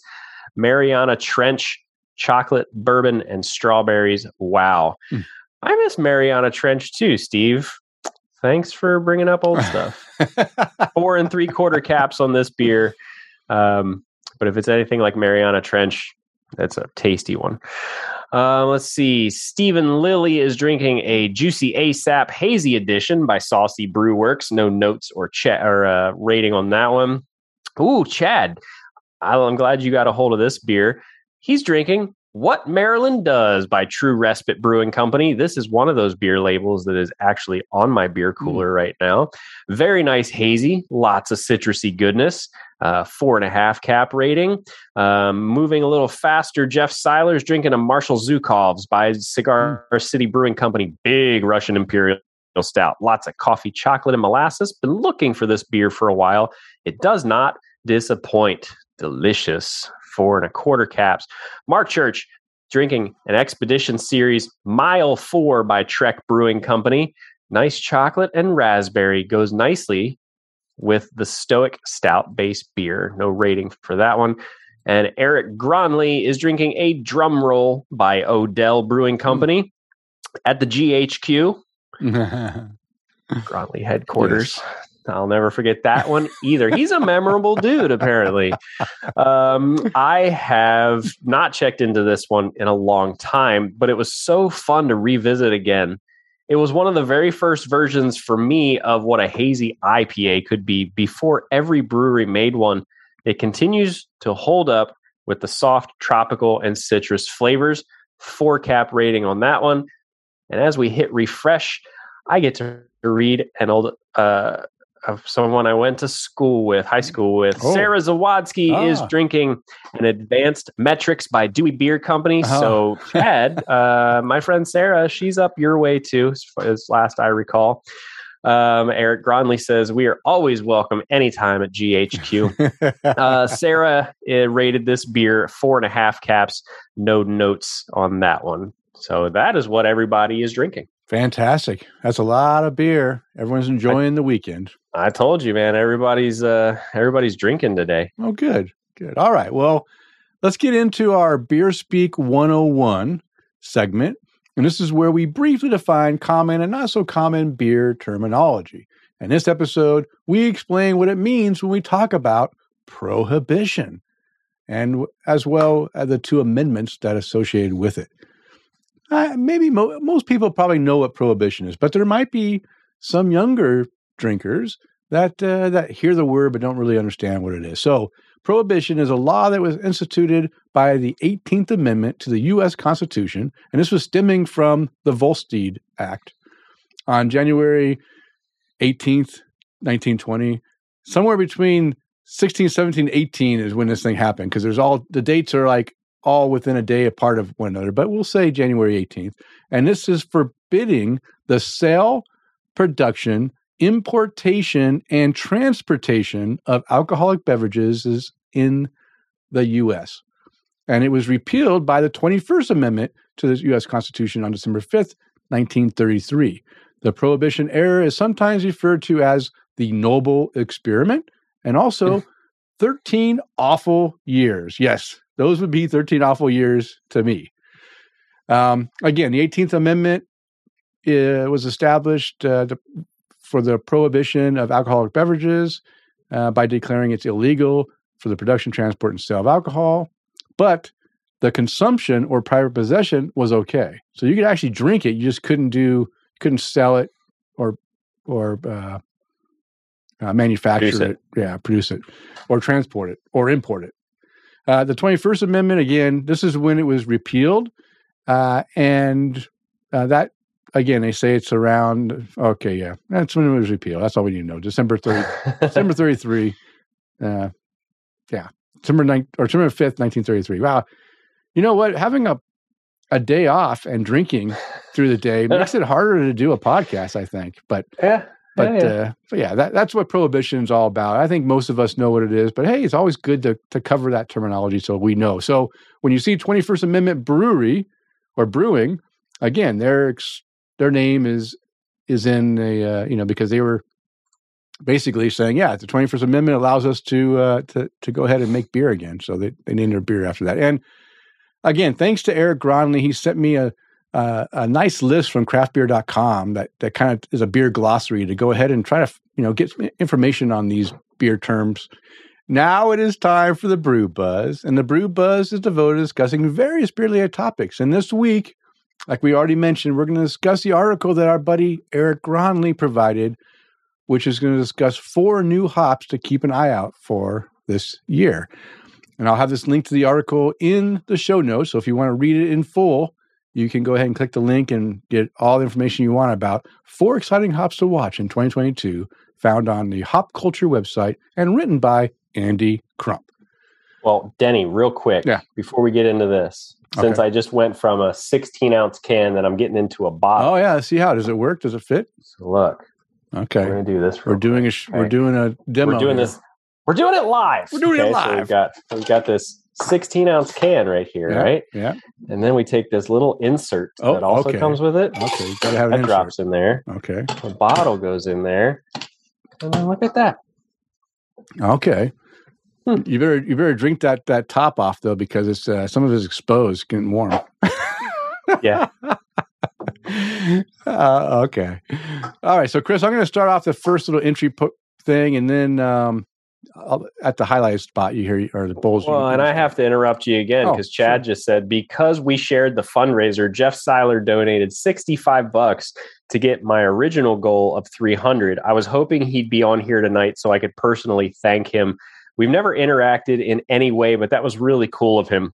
Speaker 2: Mariana Trench, chocolate, bourbon, and strawberries. Wow. Mm. I miss Mariana Trench too, Steve. Thanks for bringing up old stuff. [LAUGHS] Four and three quarter caps on this beer. Um, but if it's anything like Mariana Trench, that's a tasty one. Uh, let's see. Stephen Lilly is drinking a Juicy ASAP Hazy Edition by Saucy Brew Works. No notes or, ch- or uh, rating on that one. Ooh, Chad. I'm glad you got a hold of this beer. He's drinking What Maryland Does by True Respite Brewing Company. This is one of those beer labels that is actually on my beer cooler mm. right now. Very nice hazy, lots of citrusy goodness. Uh, four and a half cap rating. Um, moving a little faster, Jeff Seiler's drinking a Marshal Zhukov's by Cigar mm. City Brewing Company. Big Russian Imperial stout. Lots of coffee, chocolate, and molasses. Been looking for this beer for a while. It does not disappoint. Delicious. Four and a quarter caps. Mark Church drinking an Expedition Series Mile 4 by Trek Brewing Company. Nice chocolate and raspberry goes nicely with the Stoic Stout base beer. No rating for that one. And Eric Gronley is drinking a drum roll by Odell Brewing hmm. Company at the GHQ. [LAUGHS] Gronley headquarters. Yes. I'll never forget that one either. He's a memorable dude, apparently. Um, I have not checked into this one in a long time, but it was so fun to revisit again. It was one of the very first versions for me of what a hazy IPA could be before every brewery made one. It continues to hold up with the soft tropical and citrus flavors. Four cap rating on that one. And as we hit refresh, I get to read an old uh, of someone I went to school with, high school with. Oh. Sarah Zawadski ah. is drinking an advanced metrics by Dewey Beer Company. Oh. So, Chad, [LAUGHS] uh, my friend Sarah, she's up your way too, as last I recall. Um, Eric Gronley says, We are always welcome anytime at GHQ. [LAUGHS] uh, Sarah uh, rated this beer four and a half caps, no notes on that one. So, that is what everybody is drinking.
Speaker 1: Fantastic. That's a lot of beer. Everyone's enjoying I, the weekend.
Speaker 2: I told you, man. Everybody's uh everybody's drinking today.
Speaker 1: Oh, good. Good. All right. Well, let's get into our Beer Speak 101 segment. And this is where we briefly define common and not so common beer terminology. In this episode, we explain what it means when we talk about prohibition and as well as the two amendments that associated with it uh, maybe mo- most people probably know what prohibition is, but there might be some younger drinkers that uh, that hear the word but don't really understand what it is. So, prohibition is a law that was instituted by the 18th Amendment to the U.S. Constitution, and this was stemming from the Volstead Act on January 18th, 1920. Somewhere between 16, 17, 18 is when this thing happened because there's all the dates are like all within a day apart of one another, but we'll say January 18th. And this is forbidding the sale, production, importation, and transportation of alcoholic beverages in the U.S. And it was repealed by the 21st Amendment to the U.S. Constitution on December 5th, 1933. The prohibition era is sometimes referred to as the Noble Experiment and also 13 awful years. Yes, those would be 13 awful years to me. Um, again, the 18th Amendment uh, was established uh, to, for the prohibition of alcoholic beverages uh, by declaring it's illegal for the production, transport, and sale of alcohol. But the consumption or private possession was okay. So you could actually drink it. You just couldn't do, couldn't sell it or or uh, uh, manufacture it. it. yeah, produce it, or transport it, or import it. Uh, the 21st Amendment, again, this is when it was repealed. Uh, and uh, that, again, they say it's around, okay, yeah, that's when it was repealed. That's all we need to know. December 30, [LAUGHS] December 33. Uh, yeah, December 9, or December 5th, 1933. Wow. You know what? Having a, a day off and drinking through the day [LAUGHS] makes it harder to do a podcast, I think. But
Speaker 2: yeah,
Speaker 1: but yeah, yeah. Uh, but yeah that, that's what prohibition is all about. I think most of us know what it is, but hey, it's always good to to cover that terminology so we know. So when you see 21st Amendment brewery or brewing, again, their their name is is in a uh, you know because they were basically saying, yeah, the 21st Amendment allows us to uh, to to go ahead and make beer again. So they they named their beer after that. And again, thanks to Eric Gronley, he sent me a uh, a nice list from craftbeer.com that, that kind of is a beer glossary to go ahead and try to you know get information on these beer terms. Now it is time for the Brew Buzz, and the Brew Buzz is devoted to discussing various beer related topics. And this week, like we already mentioned, we're going to discuss the article that our buddy Eric Gronley provided, which is going to discuss four new hops to keep an eye out for this year. And I'll have this link to the article in the show notes. So if you want to read it in full, you can go ahead and click the link and get all the information you want about four exciting hops to watch in 2022, found on the Hop Culture website and written by Andy Crump.
Speaker 2: Well, Denny, real quick,
Speaker 1: Yeah.
Speaker 2: before we get into this, since
Speaker 1: Okay.
Speaker 2: I just went from a 16 ounce can that I'm getting into a bottle.
Speaker 1: Oh yeah, see how does it work? Does it fit?
Speaker 2: So look,
Speaker 1: Okay,
Speaker 2: we're gonna do this.
Speaker 1: we're doing a sh- we're doing a demo.
Speaker 2: We're doing
Speaker 1: here.
Speaker 2: this. We're doing it live.
Speaker 1: We're doing it live.
Speaker 2: So we've got we've got this 16 ounce can right here,
Speaker 1: Yeah,
Speaker 2: right?
Speaker 1: Yeah.
Speaker 2: And then we take this little insert
Speaker 1: Oh,
Speaker 2: that also
Speaker 1: okay.
Speaker 2: comes with it.
Speaker 1: Okay. Gotta have an
Speaker 2: That
Speaker 1: insert.
Speaker 2: drops in there.
Speaker 1: Okay.
Speaker 2: The bottle goes in there. And then look at that.
Speaker 1: Okay.
Speaker 2: Hmm.
Speaker 1: You better you better drink that that top off though because it's uh, some of it's exposed, getting warm.
Speaker 2: Yeah. [LAUGHS]
Speaker 1: uh, okay. All right. So Chris, I'm going to start off the first little entry po- thing, and then um, at the highlight spot you hear or the bulls
Speaker 2: Well, and I have to interrupt you again
Speaker 1: Oh,
Speaker 2: because Chad just said because we shared the fundraiser, Jeff Seiler donated 65 bucks to get my original goal of 300. I was hoping he'd be on here tonight so I could personally thank him. We've never interacted in any way, but that was really cool of him.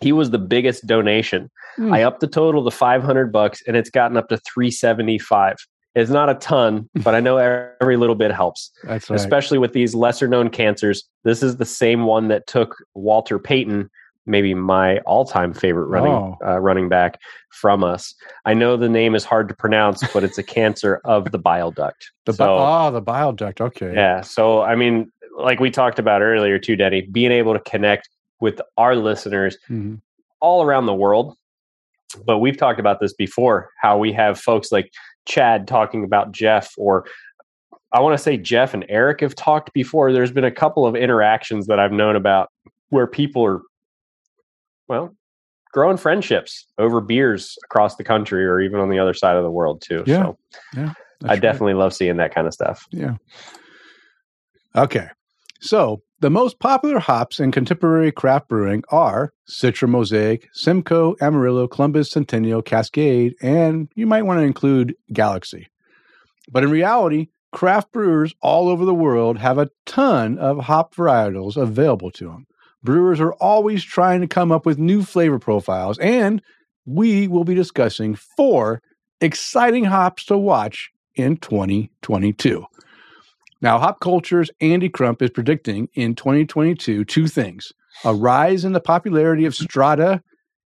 Speaker 2: He was the biggest donation.
Speaker 1: Hmm.
Speaker 2: I upped the total to 500 bucks and it's gotten up to 375. It's not a ton, [LAUGHS] but I know every little bit helps
Speaker 1: That's right.
Speaker 2: especially with these lesser known cancers. This is the same one that took Walter Payton, maybe my all time favorite running
Speaker 1: Oh.
Speaker 2: uh, running back, from us. I know the name is hard to pronounce, but it's a cancer of the bile duct. [LAUGHS]
Speaker 1: the bi-
Speaker 2: so,
Speaker 1: oh, the bile duct. Okay.
Speaker 2: yeah. So I mean, like we talked about earlier too, Denny, being able to connect with our listeners
Speaker 1: Mhm.
Speaker 2: all around the world. But we've talked about this before, how we have folks like Chad talking about Jeff, or I want to say Jeff and Eric have talked before. There's been a couple of interactions that I've known about where people are, well, growing friendships over beers across the country or even on the other side of the world too.
Speaker 1: Yeah,
Speaker 2: so
Speaker 1: That's
Speaker 2: I
Speaker 1: right.
Speaker 2: definitely love seeing that kind of stuff.
Speaker 1: Yeah. Okay. So the most popular hops in contemporary craft brewing are Citra Mosaic, Simcoe, Amarillo, Columbus, Centennial, Cascade, and you might want to include Galaxy. But in reality, craft brewers all over the world have a ton of hop varietals available to them. Brewers are always trying to come up with new flavor profiles, and we will be discussing four exciting hops to watch in 2022. Now, Hop Culture's Andy Crump is predicting in 2022 two things a rise in the popularity of Strata,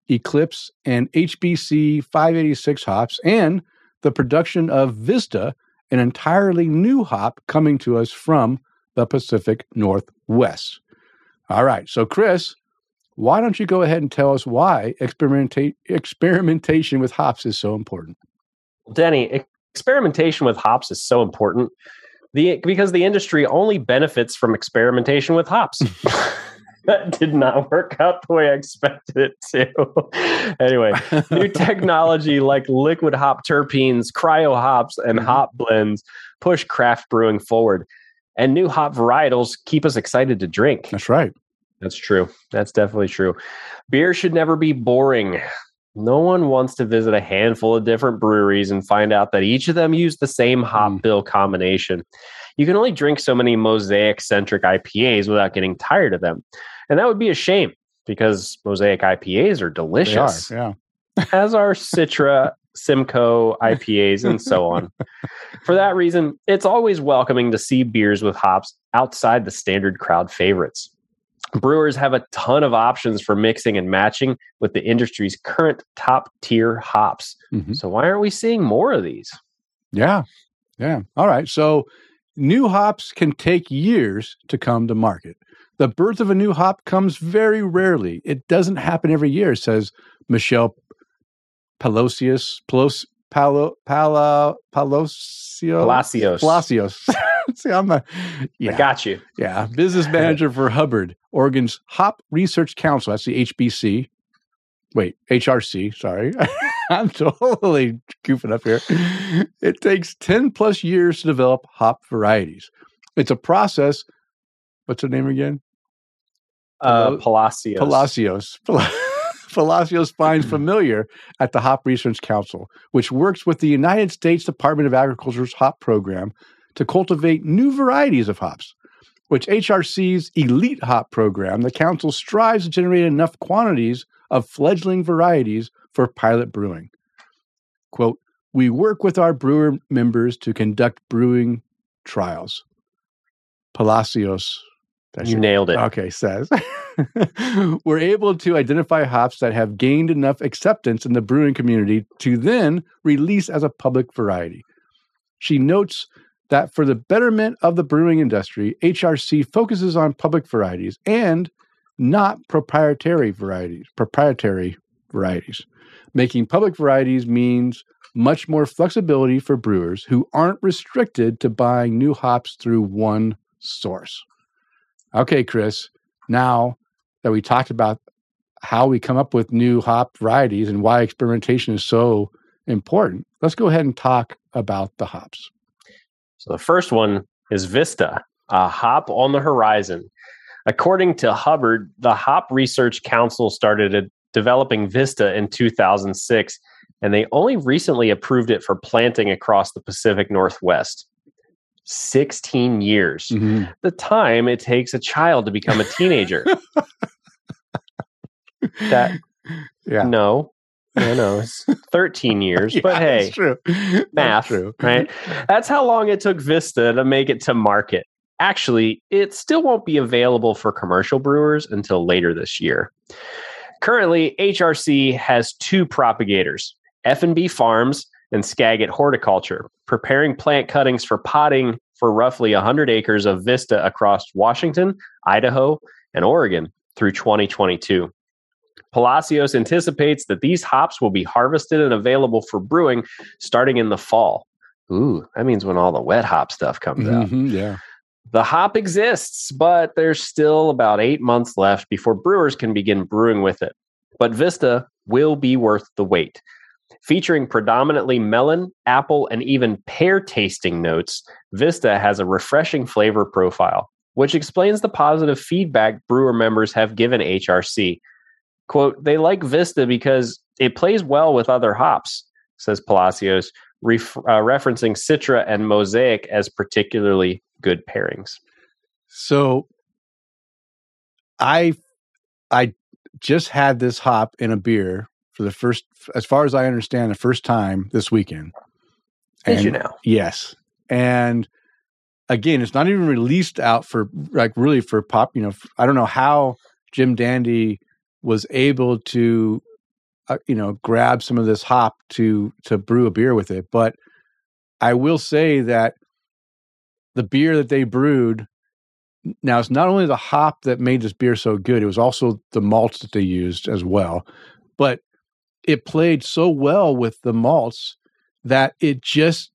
Speaker 1: Eclipse, and HBC 586 hops, and the production of Vista, an entirely new hop coming to us from the Pacific Northwest. All right, so Chris, why don't you go ahead and tell us why experimenta- experimentation with hops is so important?
Speaker 2: Denny, e- experimentation with hops is so important. The because the industry only benefits from experimentation with hops. [LAUGHS] that did not work out the way I expected it to. [LAUGHS] anyway, new [LAUGHS] technology like liquid hop terpenes, cryo hops, and
Speaker 1: Mhm.
Speaker 2: hop blends push craft brewing forward. And new hop varietals keep us excited to drink.
Speaker 1: That's right.
Speaker 2: That's true. That's definitely true. Beer should never be boring. No one wants to visit a handful of different breweries and find out that each of them use the same hop
Speaker 1: Mm.
Speaker 2: bill combination. You can only drink so many mosaic centric IPAs without getting tired of them. And that would be a shame because mosaic IPAs are
Speaker 1: They are.
Speaker 2: delicious,
Speaker 1: Yeah. [LAUGHS]
Speaker 2: as are Citra, Simcoe IPAs, and so on. For that reason, it's always welcoming to see beers with hops outside the standard crowd favorites. Brewers have a ton of options for mixing and matching with the industry's current top tier hops.
Speaker 1: Mhm.
Speaker 2: So, why aren't we seeing more of these?
Speaker 1: Yeah. Yeah. All right. So new hops can take years to come to market. The birth of a new hop comes very rarely. It doesn't happen every year, says Michelle Pelosius. Pelos, Palo, Pala, Palosio,
Speaker 2: Palacios.
Speaker 1: Palacios. [LAUGHS] [LAUGHS] See, I'm a,
Speaker 2: I
Speaker 1: yeah,
Speaker 2: got you.
Speaker 1: yeah, business manager for Hubbard, Oregon's Hop Research Council. That's the HBC. Wait, HRC. Sorry, [LAUGHS] I'm totally goofing up here. It takes 10 plus years to develop hop varieties. It's a process. What's the name again?
Speaker 2: Uh, Palacios.
Speaker 1: Palacios. Pala- [LAUGHS] Palacios finds [CLEARS THROAT] familiar at the Hop Research Council, which works with the United States Department of Agriculture's hop program to cultivate new varieties of hops. which HRC's elite hop program, the council strives to generate enough quantities of fledgling varieties for pilot brewing. Quote, we work with our brewer members to conduct brewing trials. Palacios.
Speaker 2: That's you nailed it.
Speaker 1: Okay, says. [LAUGHS] We're able to identify hops that have gained enough acceptance in the brewing community to then release as a public variety. She notes that for the betterment of the brewing industry, HRC focuses on public varieties and not proprietary varieties. Proprietary varieties. Making public varieties means much more flexibility for brewers who aren't restricted to buying new hops through one source. Okay, Chris, now that we talked about how we come up with new hop varieties and why experimentation is so important, let's go ahead and talk about the hops.
Speaker 2: So the first one is Vista, a hop on the horizon. According to Hubbard, the Hop Research Council started developing Vista in 2006, and they only recently approved it for planting across the Pacific Northwest. 16 years. Mm-hmm. The time it takes a child to become a teenager. [LAUGHS] that yeah. no, no, know it's [LAUGHS] 13 years. yeah, but hey,
Speaker 1: true.
Speaker 2: math, true. right? [LAUGHS] That's how long it took Vista to make it to market. Actually, it still won't be available for commercial brewers until later this year. Currently, HRC has two propagators, F&B Farms and Skagit Horticulture, preparing plant cuttings for potting for roughly 100 acres of Vista across Washington, Idaho, and Oregon through 2022. Palacios anticipates that these hops will be harvested and available for brewing starting in the fall. Ooh, that means when all the wet hop stuff comes
Speaker 1: mm-hmm, out. Yeah.
Speaker 2: The hop exists, but there's still about eight months left before brewers can begin brewing with it. But Vista will be worth the wait. Featuring predominantly melon, apple, and even pear tasting notes, Vista has a refreshing flavor profile, which explains the positive feedback brewer members have given HRC Quote, they like Vista because it plays well with other hops, says Palacios, ref- uh, referencing Citra and Mosaic as particularly good pairings.
Speaker 1: So I I just had this hop in a beer for the first as far as I understand the first time this weekend.
Speaker 2: Did you know?
Speaker 1: Yes. And again, it's not even released out for like really for pop, you know, I don't know how Jim Dandy was able to uh, you know grab some of this hop to to brew a beer with it but i will say that the beer that they brewed now it's not only the hop that made this beer so good it was also the malts that they used as well but it played so well with the malts that it just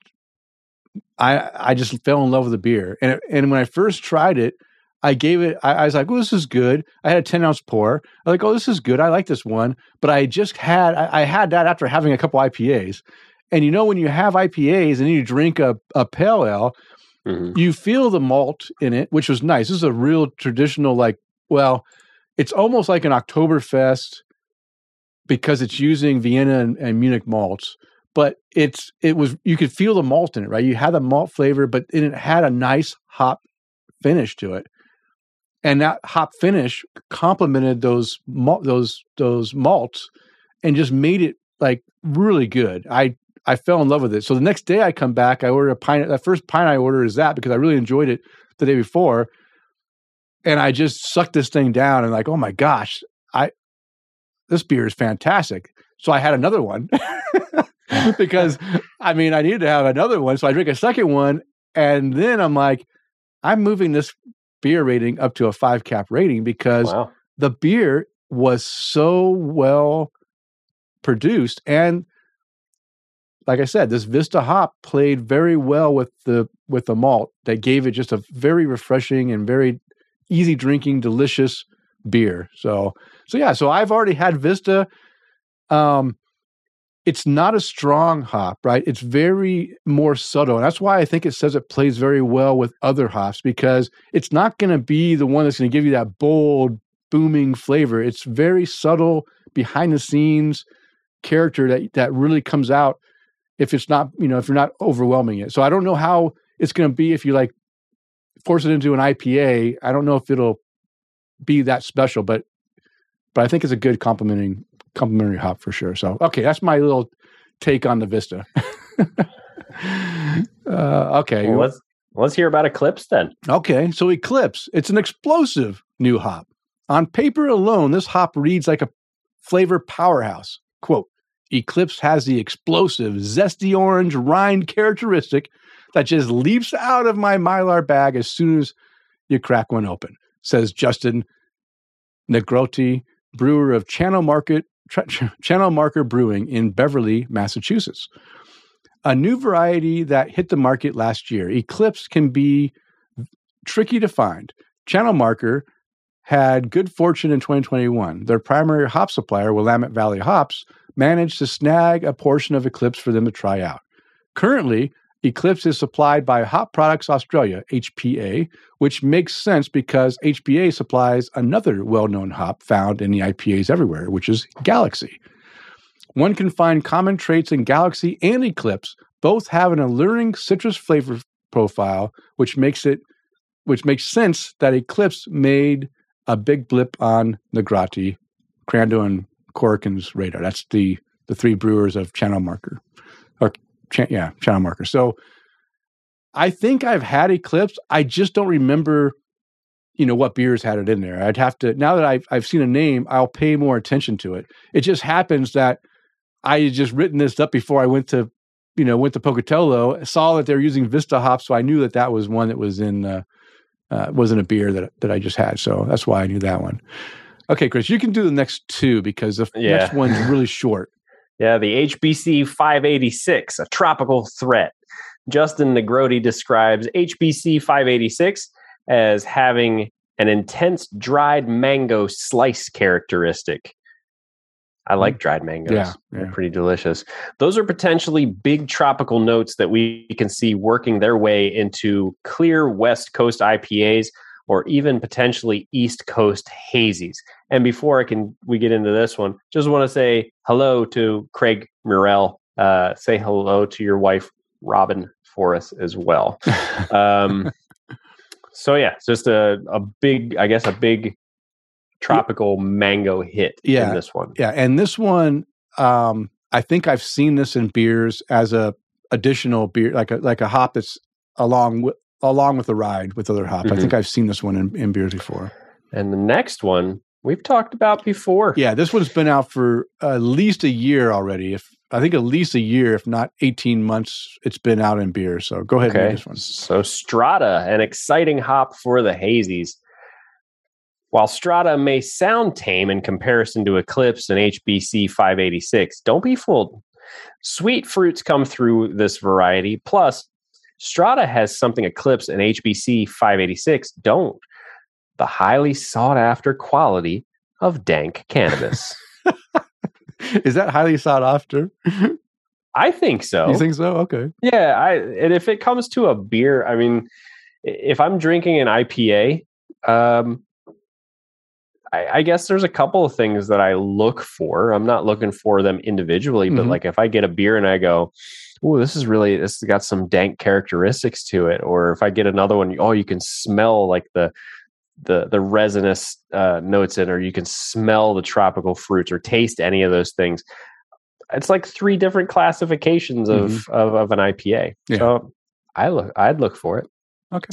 Speaker 1: i i just fell in love with the beer and and when i first tried it I gave it, I, I was like, oh, this is good. I had a 10 ounce pour. I was like, oh, this is good. I like this one. But I just had, I, I had that after having a couple IPAs. And you know, when you have IPAs and you drink a, a pale ale, mm-hmm. you feel the malt in it, which was nice. This is a real traditional, like, well, it's almost like an Oktoberfest because it's using Vienna and, and Munich malts but it's it was you could feel the malt in it, right? You had the malt flavor, but it had a nice hop finish to it and that hop finish complemented those those those malts and just made it like really good. I I fell in love with it. So the next day I come back, I order a pint. That first pint I order is that because I really enjoyed it the day before, and I just sucked this thing down and like, oh my gosh, I this beer is fantastic. So I had another one [LAUGHS] because I mean I needed to have another one. So I drink a second one, and then I'm like, I'm moving this beer rating up to a five cap rating because wow. the beer was so well produced and like I said, this Vista hop played very well with the with the malt that gave it just a very refreshing and very easy drinking, delicious beer. So so yeah, so I've already had Vista. Um, it's not a strong hop, right? It's very more subtle. And that's why I think it says it plays very well with other hops because it's not going to be the one that's going to give you that bold, booming flavor. It's very subtle, behind the scenes character that that really comes out if it's not, you know, if you're not overwhelming it. So I don't know how it's going to be if you like force it into an IPA, I don't know if it'll be that special, but but I think it's a good complementing complementary hop for sure. So okay, that's my little take on the Vista. [LAUGHS] uh, okay,
Speaker 2: Well, let's let's hear about Eclipse then.
Speaker 1: okay. So Eclipse, it's an explosive new hop. On paper alone, this hop reads like a flavor powerhouse. Quote: Eclipse has the explosive, zesty orange rind characteristic that just leaps out of my mylar bag as soon as you crack one open. Says Justin Negrotti, brewer of Channel Market Ch- Channel Marker Brewing in Beverly, Massachusetts. A new variety that hit the market last year. Eclipse can be tricky to find. Channel Marker had good fortune in 2021. Their primary hop supplier, Willamette Valley Hops, managed to snag a portion of Eclipse for them to try out. Currently, Eclipse is supplied by Hop Products Australia, HPA, which makes sense because HPA supplies another well known hop found in the IPAs everywhere, which is Galaxy. One can find common traits in Galaxy and Eclipse. Both have an alluring citrus flavor profile, which makes it which makes sense that Eclipse made a big blip on Negrati, Crandall, and Corrigan's radar. That's the the three brewers of Channel Marker, yeah, Channel Marker. So I think I've had Eclipse. I just don't remember, you know, what beers had it in there. I'd have to now that I've I've seen a name, I'll pay more attention to it. It just happens that I had just written this up before I went to, you know, went to Pocatello, saw that they're using Vista hops, so I knew that that was one that was in. Uh, uh, wasn't a beer that that I just had, so that's why I knew that one. Okay, Chris, you can do the next two because the
Speaker 2: Yeah.
Speaker 1: next one's really short.
Speaker 2: Yeah, the HBC 586, a tropical threat. Justin Negrodi describes HBC 586 as having an intense dried mango slice characteristic. I like dried mangoes.
Speaker 1: Mm. Yeah,
Speaker 2: They're pretty delicious. Those are potentially big tropical notes that we can see working their way into clear West Coast IPAs or even potentially East Coast hazies. And before I can we get into this one, just want to say hello to Craig Murrell. Uh, say hello to your wife Robin for us as well. [LAUGHS] Um, so yeah, it's just a a big, I guess, a big tropical mango hit
Speaker 1: Yeah.
Speaker 2: in this one.
Speaker 1: Yeah, and this one, um, I think I've seen this in beers as a additional beer, like a like a hop that's along with along with the ride with other hop. I
Speaker 2: Mhm.
Speaker 1: think I've seen this one in, in beers before.
Speaker 2: And the next one we've talked about before.
Speaker 1: Yeah, this one's been out for at least a year already. If I think at least a year, if not eighteen months, it's been out in beer. So go ahead and
Speaker 2: Okay.
Speaker 1: read this one.
Speaker 2: So Strata, an exciting hop for the hazies. While Strata may sound tame in comparison to Eclipse and HBC 586, don't be fooled. Sweet fruits come through this variety. Plus, Strata has something Eclipse and HBC 586 don't the highly sought after quality of dank cannabis. [LAUGHS]
Speaker 1: Is that highly sought after?
Speaker 2: I think so.
Speaker 1: You think so? Okay.
Speaker 2: Yeah, I and if it comes to a beer, I mean, if I'm drinking an IPA, um, I, I guess there's a couple of things that I look for. I'm not looking for them individually, but
Speaker 1: Mhm.
Speaker 2: like if I get a beer and I go, "Oh, this is really this has got some dank characteristics to it," or if I get another one, oh, you can smell like the the the resinous uh, notes in, or you can smell the tropical fruits, or taste any of those things. It's like three different classifications of of, of an IPA.
Speaker 1: Yeah.
Speaker 2: So I look, I'd look for it.
Speaker 1: Okay.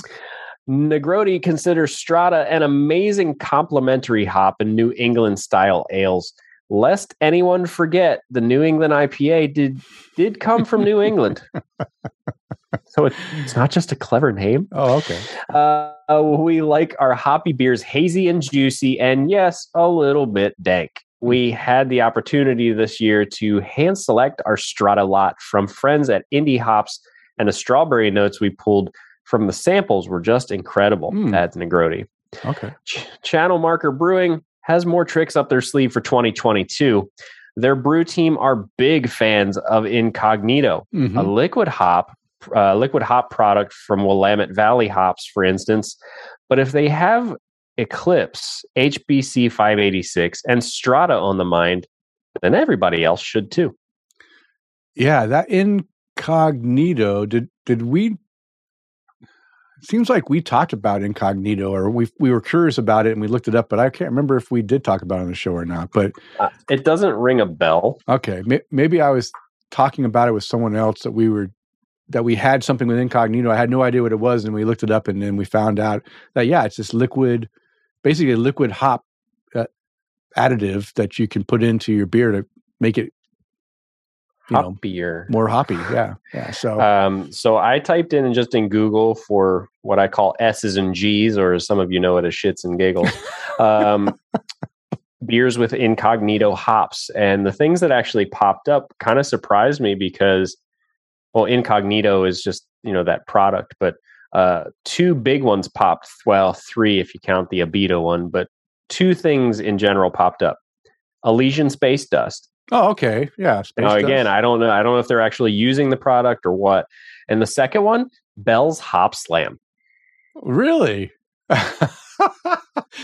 Speaker 2: Negrodi considers Strata an amazing complementary hop in New England style ales. Lest anyone forget, the New England IPA did did come from New England, [LAUGHS] so it, it's not just a clever name.
Speaker 1: Oh, okay.
Speaker 2: Uh, we like our hoppy beers hazy and juicy, and yes, a little bit dank. We had the opportunity this year to hand select our Strata lot from friends at Indie Hops, and the strawberry notes we pulled from the samples were just incredible.
Speaker 1: Mm.
Speaker 2: Adds Negrodi.
Speaker 1: Okay.
Speaker 2: Ch- Channel Marker Brewing has more tricks up their sleeve for 2022. Their brew team are big fans of Incognito,
Speaker 1: Mhm.
Speaker 2: a liquid hop, uh, liquid hop product from Willamette Valley hops, for instance. But if they have Eclipse, HBC 586, and Strata on the mind, then everybody else should too.
Speaker 1: Yeah, that incognito. Did did we? Seems like we talked about incognito, or we we were curious about it and we looked it up, but I can't remember if we did talk about it on the show or not. But
Speaker 2: Uh, it doesn't ring a bell.
Speaker 1: okay, may, maybe I was talking about it with someone else that we were that we had something with incognito. I had no idea what it was, and we looked it up, and then we found out that yeah, it's this liquid, basically a liquid hop uh, additive that you can put into your beer to make it you know more hoppy. Yeah, yeah. So
Speaker 2: Um, so I typed in just in Google for what I call S's and G's, or as some of you know it as shits and giggles. [LAUGHS] Um, beers with incognito hops, and the things that actually popped up kind of surprised me because, well, incognito is just you know that product, but uh, two big ones popped. Well, three if you count the Abito one, but two things in general popped up. Elysian Space Dust.
Speaker 1: Oh, okay, yeah. Space
Speaker 2: Now, again, I don't know. I don't know if they're actually using the product or what. And the second one, Bell's Hop Slam.
Speaker 1: really. [LAUGHS]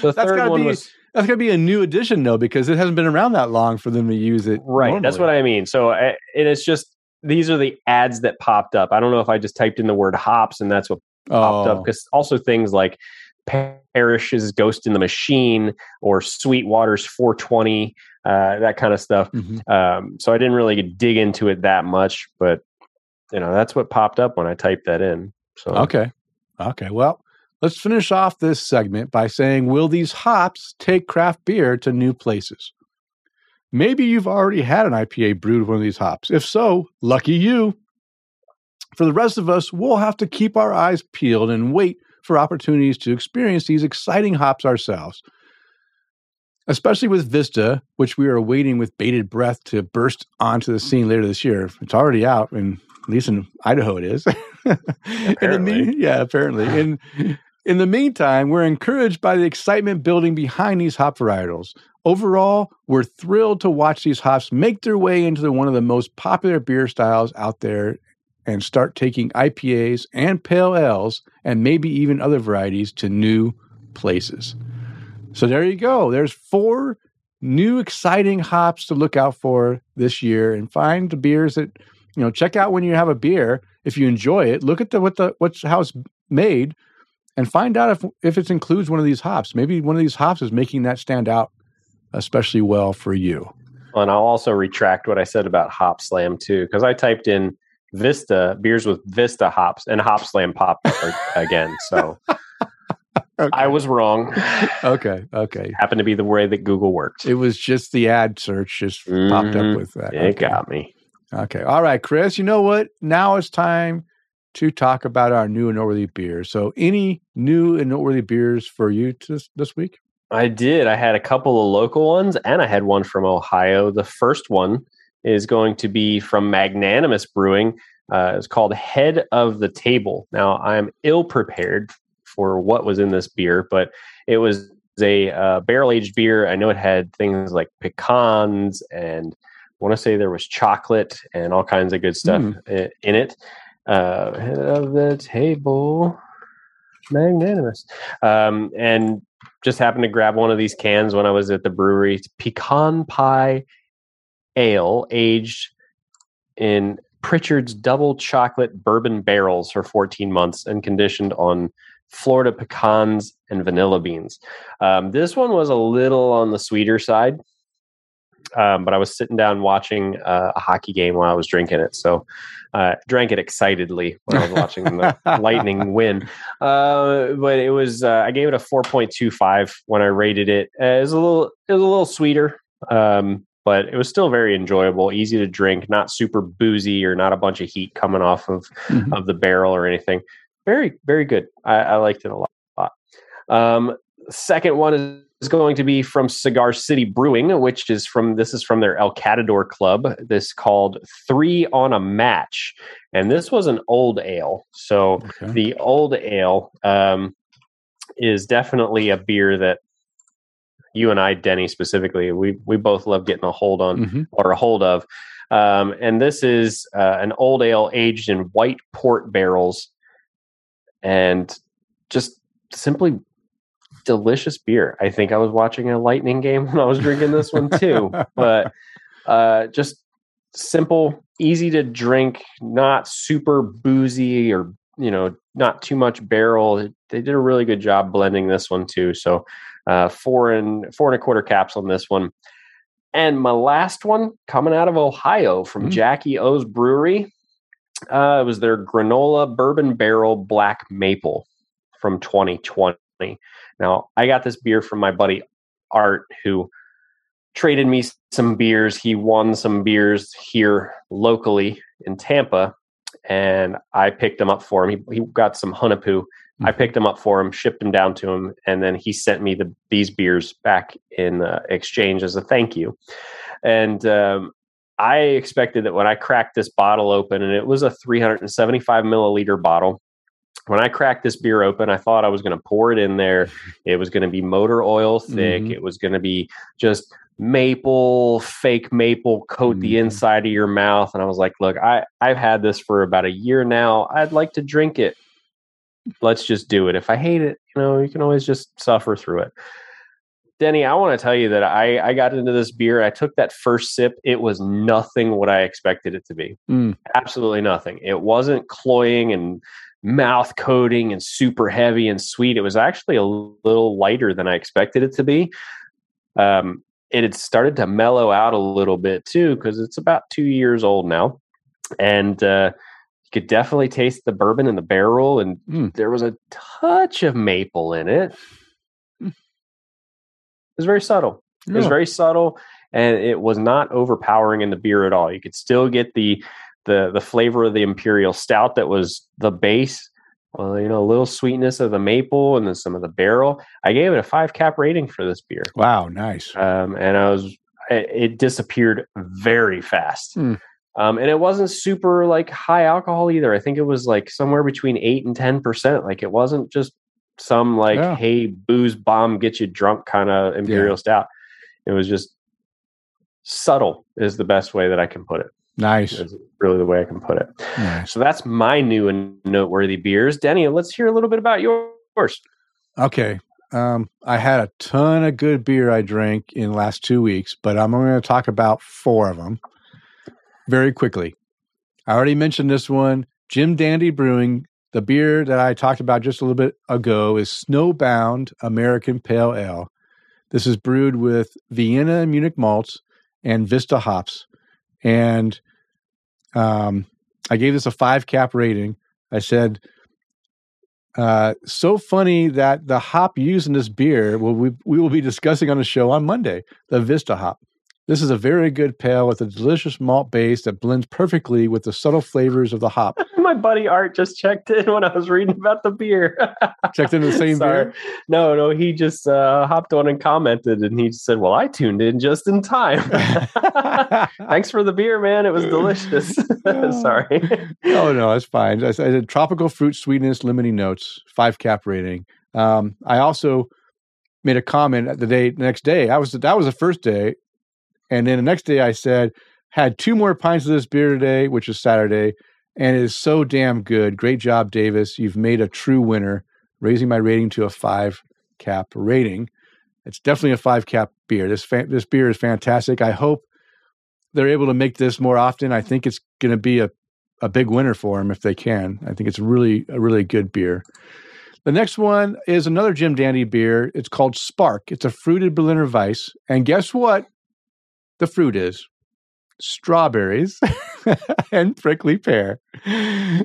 Speaker 2: The
Speaker 1: That's
Speaker 2: third one
Speaker 1: be-
Speaker 2: was
Speaker 1: That's gonna be a new addition though, because it hasn't been around that long for them to use it.
Speaker 2: right. That's what I mean. So, I, and it's just these are the ads that popped up. I don't know if I just typed in the word hops and that's what popped up
Speaker 1: Oh,
Speaker 2: because also things like Parish's Ghost in the Machine or Sweetwater's 420, uh, that kind of stuff.
Speaker 1: mhm.
Speaker 2: Um, so I didn't really dig into it that much, but you know that's what popped up when I typed that in. So
Speaker 1: Okay. Okay. Well, let's finish off this segment by saying Will these hops take craft beer to new places? Maybe you've already had an IPA brewed with one of these hops. If so, lucky you. For the rest of us, we'll have to keep our eyes peeled and wait for opportunities to experience these exciting hops ourselves. Especially with Vista, which we are waiting with bated breath to burst onto the scene later this year. It's already out, and at least in Idaho it is. [LAUGHS] In the yeah, apparently. In in the meantime, we're encouraged by the excitement building behind these hop varietals. Overall, we're thrilled to watch these hops make their way into the, one of the most popular beer styles out there and start taking IPAs and pale ales and maybe even other varieties to new places. So there you go. There's four new exciting hops to look out for this year and find the beers that you know check out when you have a beer if you enjoy it look at the what the what's how it's made and find out if if it includes one of these hops maybe one of these hops is making that stand out especially well for you
Speaker 2: And I'll also retract what I said about Hop Slam too, because I typed in Vista beers with Vista hops, and Hop Slam popped up [LAUGHS] again. So [LAUGHS] I was wrong.
Speaker 1: okay okay
Speaker 2: Happened to be the way that Google worked.
Speaker 1: it was just the ad search just popped up
Speaker 2: Mhm.
Speaker 1: with that
Speaker 2: It
Speaker 1: okay.
Speaker 2: got me.
Speaker 1: Okay. All right, Chris. You know what? Now it's time to talk about our new and noteworthy beers. So, any new and noteworthy beers for you this, this week?
Speaker 2: I did. I had a couple of local ones, and I had one from Ohio. The first one is going to be from Magnanimous Brewing. Uh, it's called Head of the Table. Now, I'm ill prepared for what was in this beer, but it was a uh, barrel aged beer. I know it had things like pecans, and I want to say there was chocolate and all kinds of good stuff i- in it. Uh, head of the table, magnanimous, um, and just happened to grab one of these cans when I was at the brewery. It's pecan pie ale aged in Prichard's double chocolate bourbon barrels for 14 months and conditioned on Florida pecans and vanilla beans. Um, this one was a little on the sweeter side, um, but I was sitting down watching uh, a hockey game while I was drinking it. So uh, drank it excitedly when I was watching the [LAUGHS] Lightning win. Uh, but it was uh, I gave it a 4.25 when I rated it. Uh, it was a little it was a little sweeter. Um, but it was still very enjoyable, easy to drink, not super boozy or not a bunch of heat coming off of
Speaker 1: Mhm.
Speaker 2: of the barrel or anything. Very, very good. I, I liked it a lot. Um, second one is, is going to be from Cigar City Brewing, which is from this is from their El Catador Club. This called Three on a Match, and this was an old ale. So
Speaker 1: Okay.
Speaker 2: the old ale um, is definitely a beer that you and I, Denny specifically, we we both love getting a hold on
Speaker 1: Mhm.
Speaker 2: or a hold of. Um, and this is uh, an old ale aged in white port barrels, and just simply delicious beer. I think I was watching a Lightning game [LAUGHS] when I was drinking this one too, [LAUGHS] but uh, just simple, easy to drink, not super boozy or you know, not too much barrel. They did a really good job blending this one too. So uh, four and four and a quarter caps on this one. And my last one coming out of Ohio from
Speaker 1: Mm.
Speaker 2: Jackie O's Brewery. Uh, it was their granola bourbon barrel black maple from 2020. Now, I got this beer from my buddy Art, who traded me some beers. He won some beers here locally in Tampa, and I picked them up for him. He, he got some Hunahpu. I picked them up for him, shipped them down to him, and then he sent me the these beers back in uh, exchange as a thank you. And um, I expected that when I cracked this bottle open, and it was a 375 milliliter bottle. When I cracked this beer open, I thought I was going to pour it in there. [LAUGHS] It was going to be motor oil thick.
Speaker 1: Mhm.
Speaker 2: It was going to be just maple, fake maple, coat the
Speaker 1: Mhm.
Speaker 2: inside of your mouth. And I was like, look, I, I've had this for about a year now. I'd like to drink it. Let's just do it. If I hate it, you know, you can always just suffer through it. Denny, I want to tell you that I, I got into this beer. I took that first sip. It was nothing what I expected it to be.
Speaker 1: Mm.
Speaker 2: Absolutely nothing. It wasn't cloying and mouth coating and super heavy and sweet. It was actually a little lighter than I expected it to be. Um, it had started to mellow out a little bit too because it's about two years old now, and uh, could definitely taste the bourbon in the barrel, and
Speaker 1: Mm.
Speaker 2: there was a touch of maple in it.
Speaker 1: Mm.
Speaker 2: It was very subtle. It was very subtle, and it was not overpowering in the beer at all. You could still get the the the flavor of the imperial stout that was the base. Well, you know, a little sweetness of the maple and then some of the barrel. I gave it a five cap rating for this beer,
Speaker 1: Wow, nice.
Speaker 2: um, and I was it, it disappeared very fast.
Speaker 1: Hmm.
Speaker 2: Um, and it wasn't super like high alcohol either. I think it was like somewhere between eight and ten percent. Like it wasn't just some like
Speaker 1: Yeah.
Speaker 2: hey booze bomb get you drunk kind of imperial stout. It was just subtle is the best way that I can put it.
Speaker 1: Nice.
Speaker 2: Is really the way I can put it.
Speaker 1: Nice.
Speaker 2: So that's my new and noteworthy beers. Denny, let's hear a little bit about yours.
Speaker 1: Okay. Um, I had a ton of good beer I drank in the last two weeks, but I'm only going to talk about four of them very quickly. I already mentioned this one. Jim Dandy Brewing, the beer that I talked about just a little bit ago, is Snowbound American Pale Ale. This is brewed with Vienna and Munich malts and Vista hops. And um, I gave this a five cap rating. I said, uh, so funny that the hop used in this beer, well, we, we will be discussing on the show on Monday, the Vista hop. This is a very good pale with a delicious malt base that blends perfectly with the subtle flavors of the hop. [LAUGHS]
Speaker 2: My buddy Art just checked in when I was reading about the beer. [LAUGHS]
Speaker 1: Checked in the same
Speaker 2: Sorry.
Speaker 1: beer.
Speaker 2: No, no, he just uh, hopped on and commented, and he said, "Well, I tuned in just in time." [LAUGHS] Thanks for the beer, man. It was delicious. Sorry.
Speaker 1: oh no, that's fine. I said tropical fruit sweetness, limiting notes, five cap rating. Um, I also made a comment the day next day. I was that was the first day, and then the next day I said had two more pints of this beer today, which is Saturday, and it is so damn good. Great job, Davis. You've made a true winner, raising my rating to a five cap rating. It's definitely a five cap beer. This fa- this beer is fantastic. I hope they're able to make this more often. I think it's going to be a a big winner for them if they can. I think it's really a really good beer. The next one is another Jim Dandy beer. It's called Spark. It's a fruited Berliner Weiss, and guess what? The fruit is strawberries [LAUGHS] and prickly pear.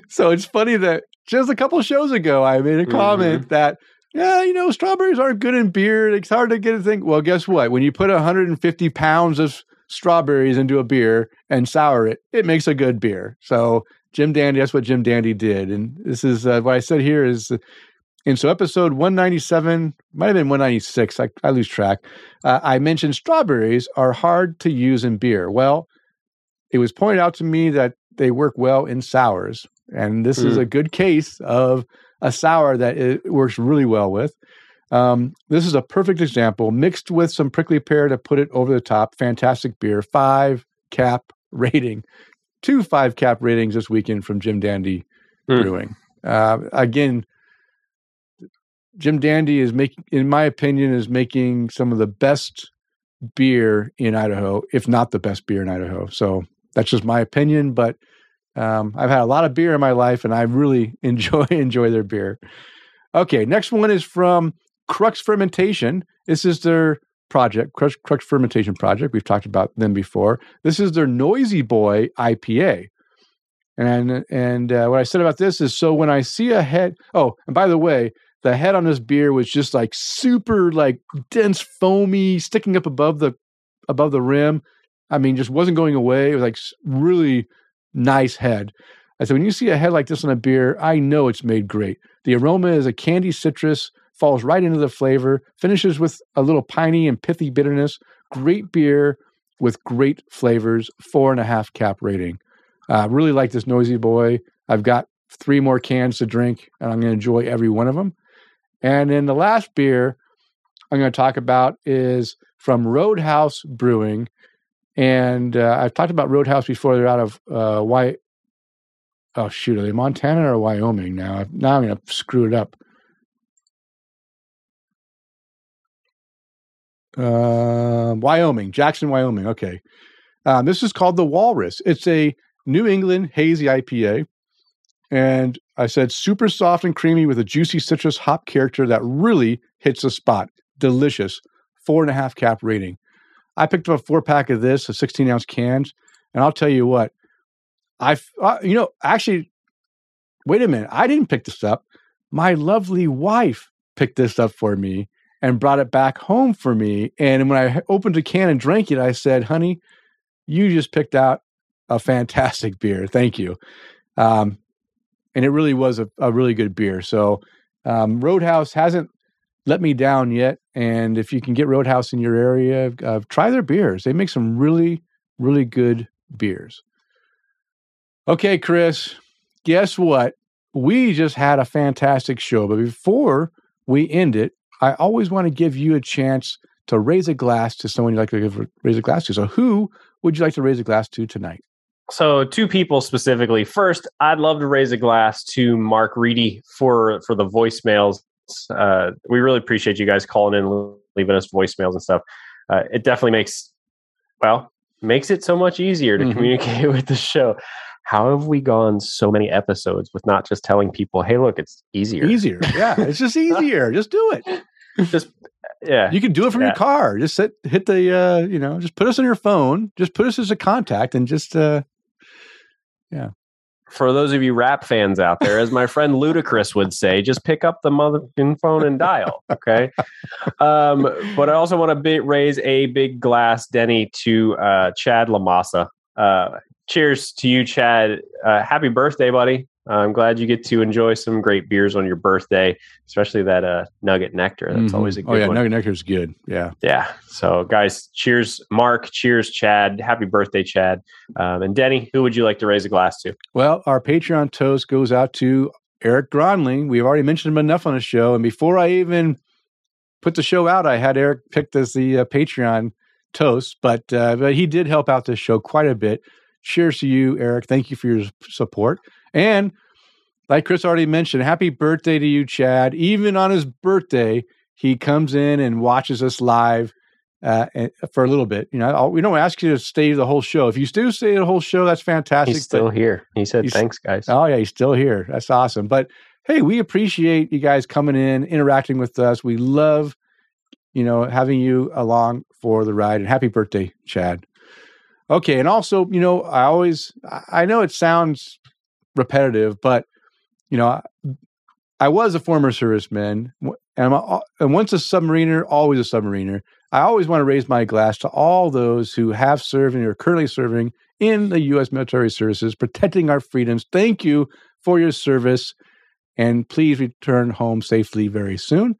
Speaker 1: So it's funny that just a couple shows ago I made a comment that yeah, you know, strawberries aren't good in beer. It's hard to get a thing. Well, guess what? When you put 150 pounds of strawberries into a beer and sour it, it makes a good beer. So Jim Dandy, that's what Jim Dandy did. And this is uh, what I said here is, and so episode 197, might have been 196, I, I lose track. Uh, I mentioned strawberries are hard to use in beer. Well, it was pointed out to me that they work well in sours. And this is
Speaker 2: Mm.
Speaker 1: a good case of a sour that it works really well with. Um, this is a perfect example, mixed with some prickly pear to put it over the top. Fantastic beer. Five cap [LAUGHS] rating. Two five cap ratings this weekend from Jim Dandy
Speaker 2: Hmm.
Speaker 1: Brewing. Uh, again, Jim Dandy is making, in my opinion, is making some of the best beer in Idaho, if not the best beer in Idaho. So that's just my opinion, but Um, I've had a lot of beer in my life, and I really [LAUGHS] enjoy enjoy their beer. Okay, next one is from Crux Fermentation. This is their project, Crux, Crux Fermentation Project. We've talked about them before. This is their Noisy Boy IPA. And and uh, what I said about this is so when I see a head. Oh, and by the way, the head on this beer was just like super like dense, foamy, sticking up above the above the rim. I mean, just wasn't going away. It was like really nice head. I said, when you see a head like this on a beer, I know it's made great. The aroma is a candy citrus, falls right into the flavor, finishes with a little piney and pithy bitterness. Great beer with great flavors. Four and a half cap rating. I uh, really like this Noisy Boy. I've got three more cans to drink, and I'm going to enjoy every one of them. And then the last beer I'm going to talk about is from Roadhouse Brewing. And uh, I've talked about Roadhouse before. They're out of uh, why? Oh shoot, are they Montana or Wyoming now? Now I'm going to screw it up. Uh, Wyoming, Jackson, Wyoming. Okay. Um, this is called the Walrus. It's a New England hazy IPA. And I said super soft and creamy with a juicy citrus hop character that really hits the spot. Delicious. Four and a half cap rating. I picked up a four pack of this, a 16 ounce cans. And I'll tell you what, I, uh, you know, actually, wait a minute. I didn't pick this up. My lovely wife picked this up for me and brought it back home for me. And when I opened a can and drank it, I said, honey, you just picked out a fantastic beer. Thank you. Um, and it really was a, a really good beer. So um, Roadhouse hasn't let me down yet. And if you can get Roadhouse in your area, uh, try their beers. They make some really, really good beers. Okay, Chris, guess what? We just had a fantastic show. But before we end it, I always want to give you a chance to raise a glass to someone you'd like to give, raise a glass to. So, who would you like to raise a glass to tonight?
Speaker 2: So, two people specifically. First, I'd love to raise a glass to Mark Reedy for for the voicemails. Uh, we really appreciate you guys calling in, leaving us voicemails and stuff. Uh, it definitely makes well makes it so much easier to mm-hmm. communicate [LAUGHS] with the show. How have we gone so many episodes with not just telling people, "Hey, look, it's easier."
Speaker 1: Easier, yeah, it's just [LAUGHS] easier. just do it.
Speaker 2: Just yeah,
Speaker 1: you can do it from yeah. your car. Just sit, hit the uh, you know, just put us on your phone. Just put us as a contact, and just uh, yeah.
Speaker 2: For those of you rap fans out there, as my friend Ludacris would say, just pick up the motherfucking phone and dial. Okay. um, but I also want to be, raise a big glass, Denny, to uh, Chad Lamassa. Uh, cheers to you, Chad. Uh, happy birthday, buddy. I'm glad you get to enjoy some great beers on your birthday, especially that uh, Nugget Nectar. That's mm-hmm. always a good
Speaker 1: Oh, yeah.
Speaker 2: One.
Speaker 1: Nugget Nectar is good. Yeah.
Speaker 2: Yeah. So, guys, cheers, Mark. Cheers, Chad. Happy birthday, Chad. Um, and Denny, who would you like to raise a glass to?
Speaker 1: Well, our Patreon toast goes out to Eric Gronling. We've already mentioned him enough on the show. And before I even put the show out, I had Eric picked as the uh, Patreon toast, but, uh, but he did help out this show quite a bit. Cheers to you, Eric. Thank you for your support. And like Chris already mentioned, happy birthday to you, Chad. Even on his birthday, he comes in and watches us live uh, for a little bit. You know, I'll, we don't ask you to stay the whole show. If you do stay the whole show, that's fantastic.
Speaker 2: He's still here. He said, "Thanks, guys."
Speaker 1: Oh yeah, he's still here. That's awesome. But hey, we appreciate you guys coming in, interacting with us. We love, you know, having you along for the ride. And happy birthday, Chad. Okay, and also, you know, I always, I know it sounds repetitive, but you know, I was a former serviceman, and, I'm a, and once a submariner, always a submariner. I always want to raise my glass to all those who have served and are currently serving in the U.S. military services, protecting our freedoms. Thank you for your service, and please return home safely very soon.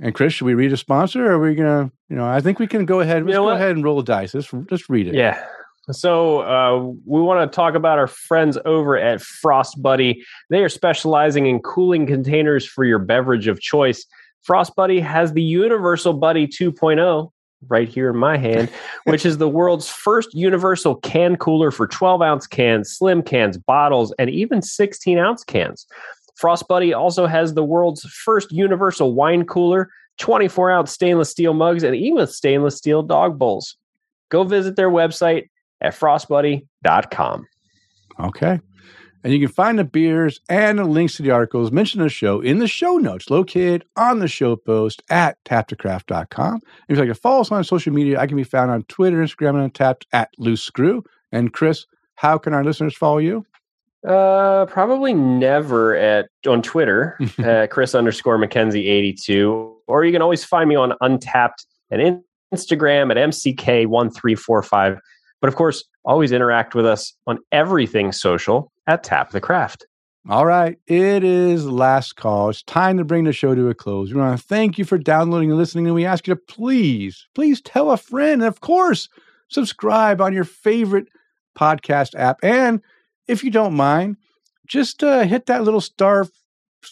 Speaker 1: And Chris, should we read a sponsor? Or are we gonna, you know, I think we can go ahead. Let's go ahead and roll the dice. Let's just read it.
Speaker 2: Yeah. So uh, we want to talk about our friends over at Frost Buddy. They are specializing in cooling containers for your beverage of choice. Frost Buddy has the Universal Buddy 2.0 right here in my hand, [LAUGHS] which is the world's first universal can cooler for 12 ounce cans, slim cans, bottles, and even 16 ounce cans. Frost Buddy also has the world's first universal wine cooler, 24 ounce stainless steel mugs, and even stainless steel dog bowls. Go visit their website at frostbuddy.com.
Speaker 1: Okay. And you can find the beers and the links to the articles mentioned in the show in the show notes located on the show post at tapthecraft.com. If you'd like to follow us on social media, I can be found on Twitter, Instagram, and Untappd at Loose Screw. And Chris, how can our listeners follow you?
Speaker 2: Uh, probably never at on Twitter, [LAUGHS] uh, Chris underscore McKenzie eighty two, or you can always find me on Untappd and Instagram at MCK one three four five. But of course, always interact with us on everything social at Tap the Craft.
Speaker 1: All right, it is last call. It's time to bring the show to a close. We want to thank you for downloading and listening, and we ask you to please, please tell a friend, and of course, subscribe on your favorite podcast app. And if you don't mind, just uh, hit that little star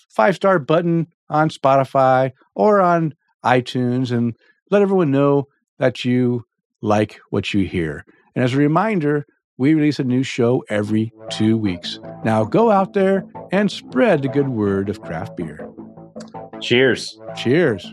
Speaker 1: five star button on Spotify or on iTunes, and let everyone know that you like what you hear. And as a reminder, we release a new show every two weeks. Now go out there and spread the good word of craft beer.
Speaker 2: Cheers.
Speaker 1: Cheers.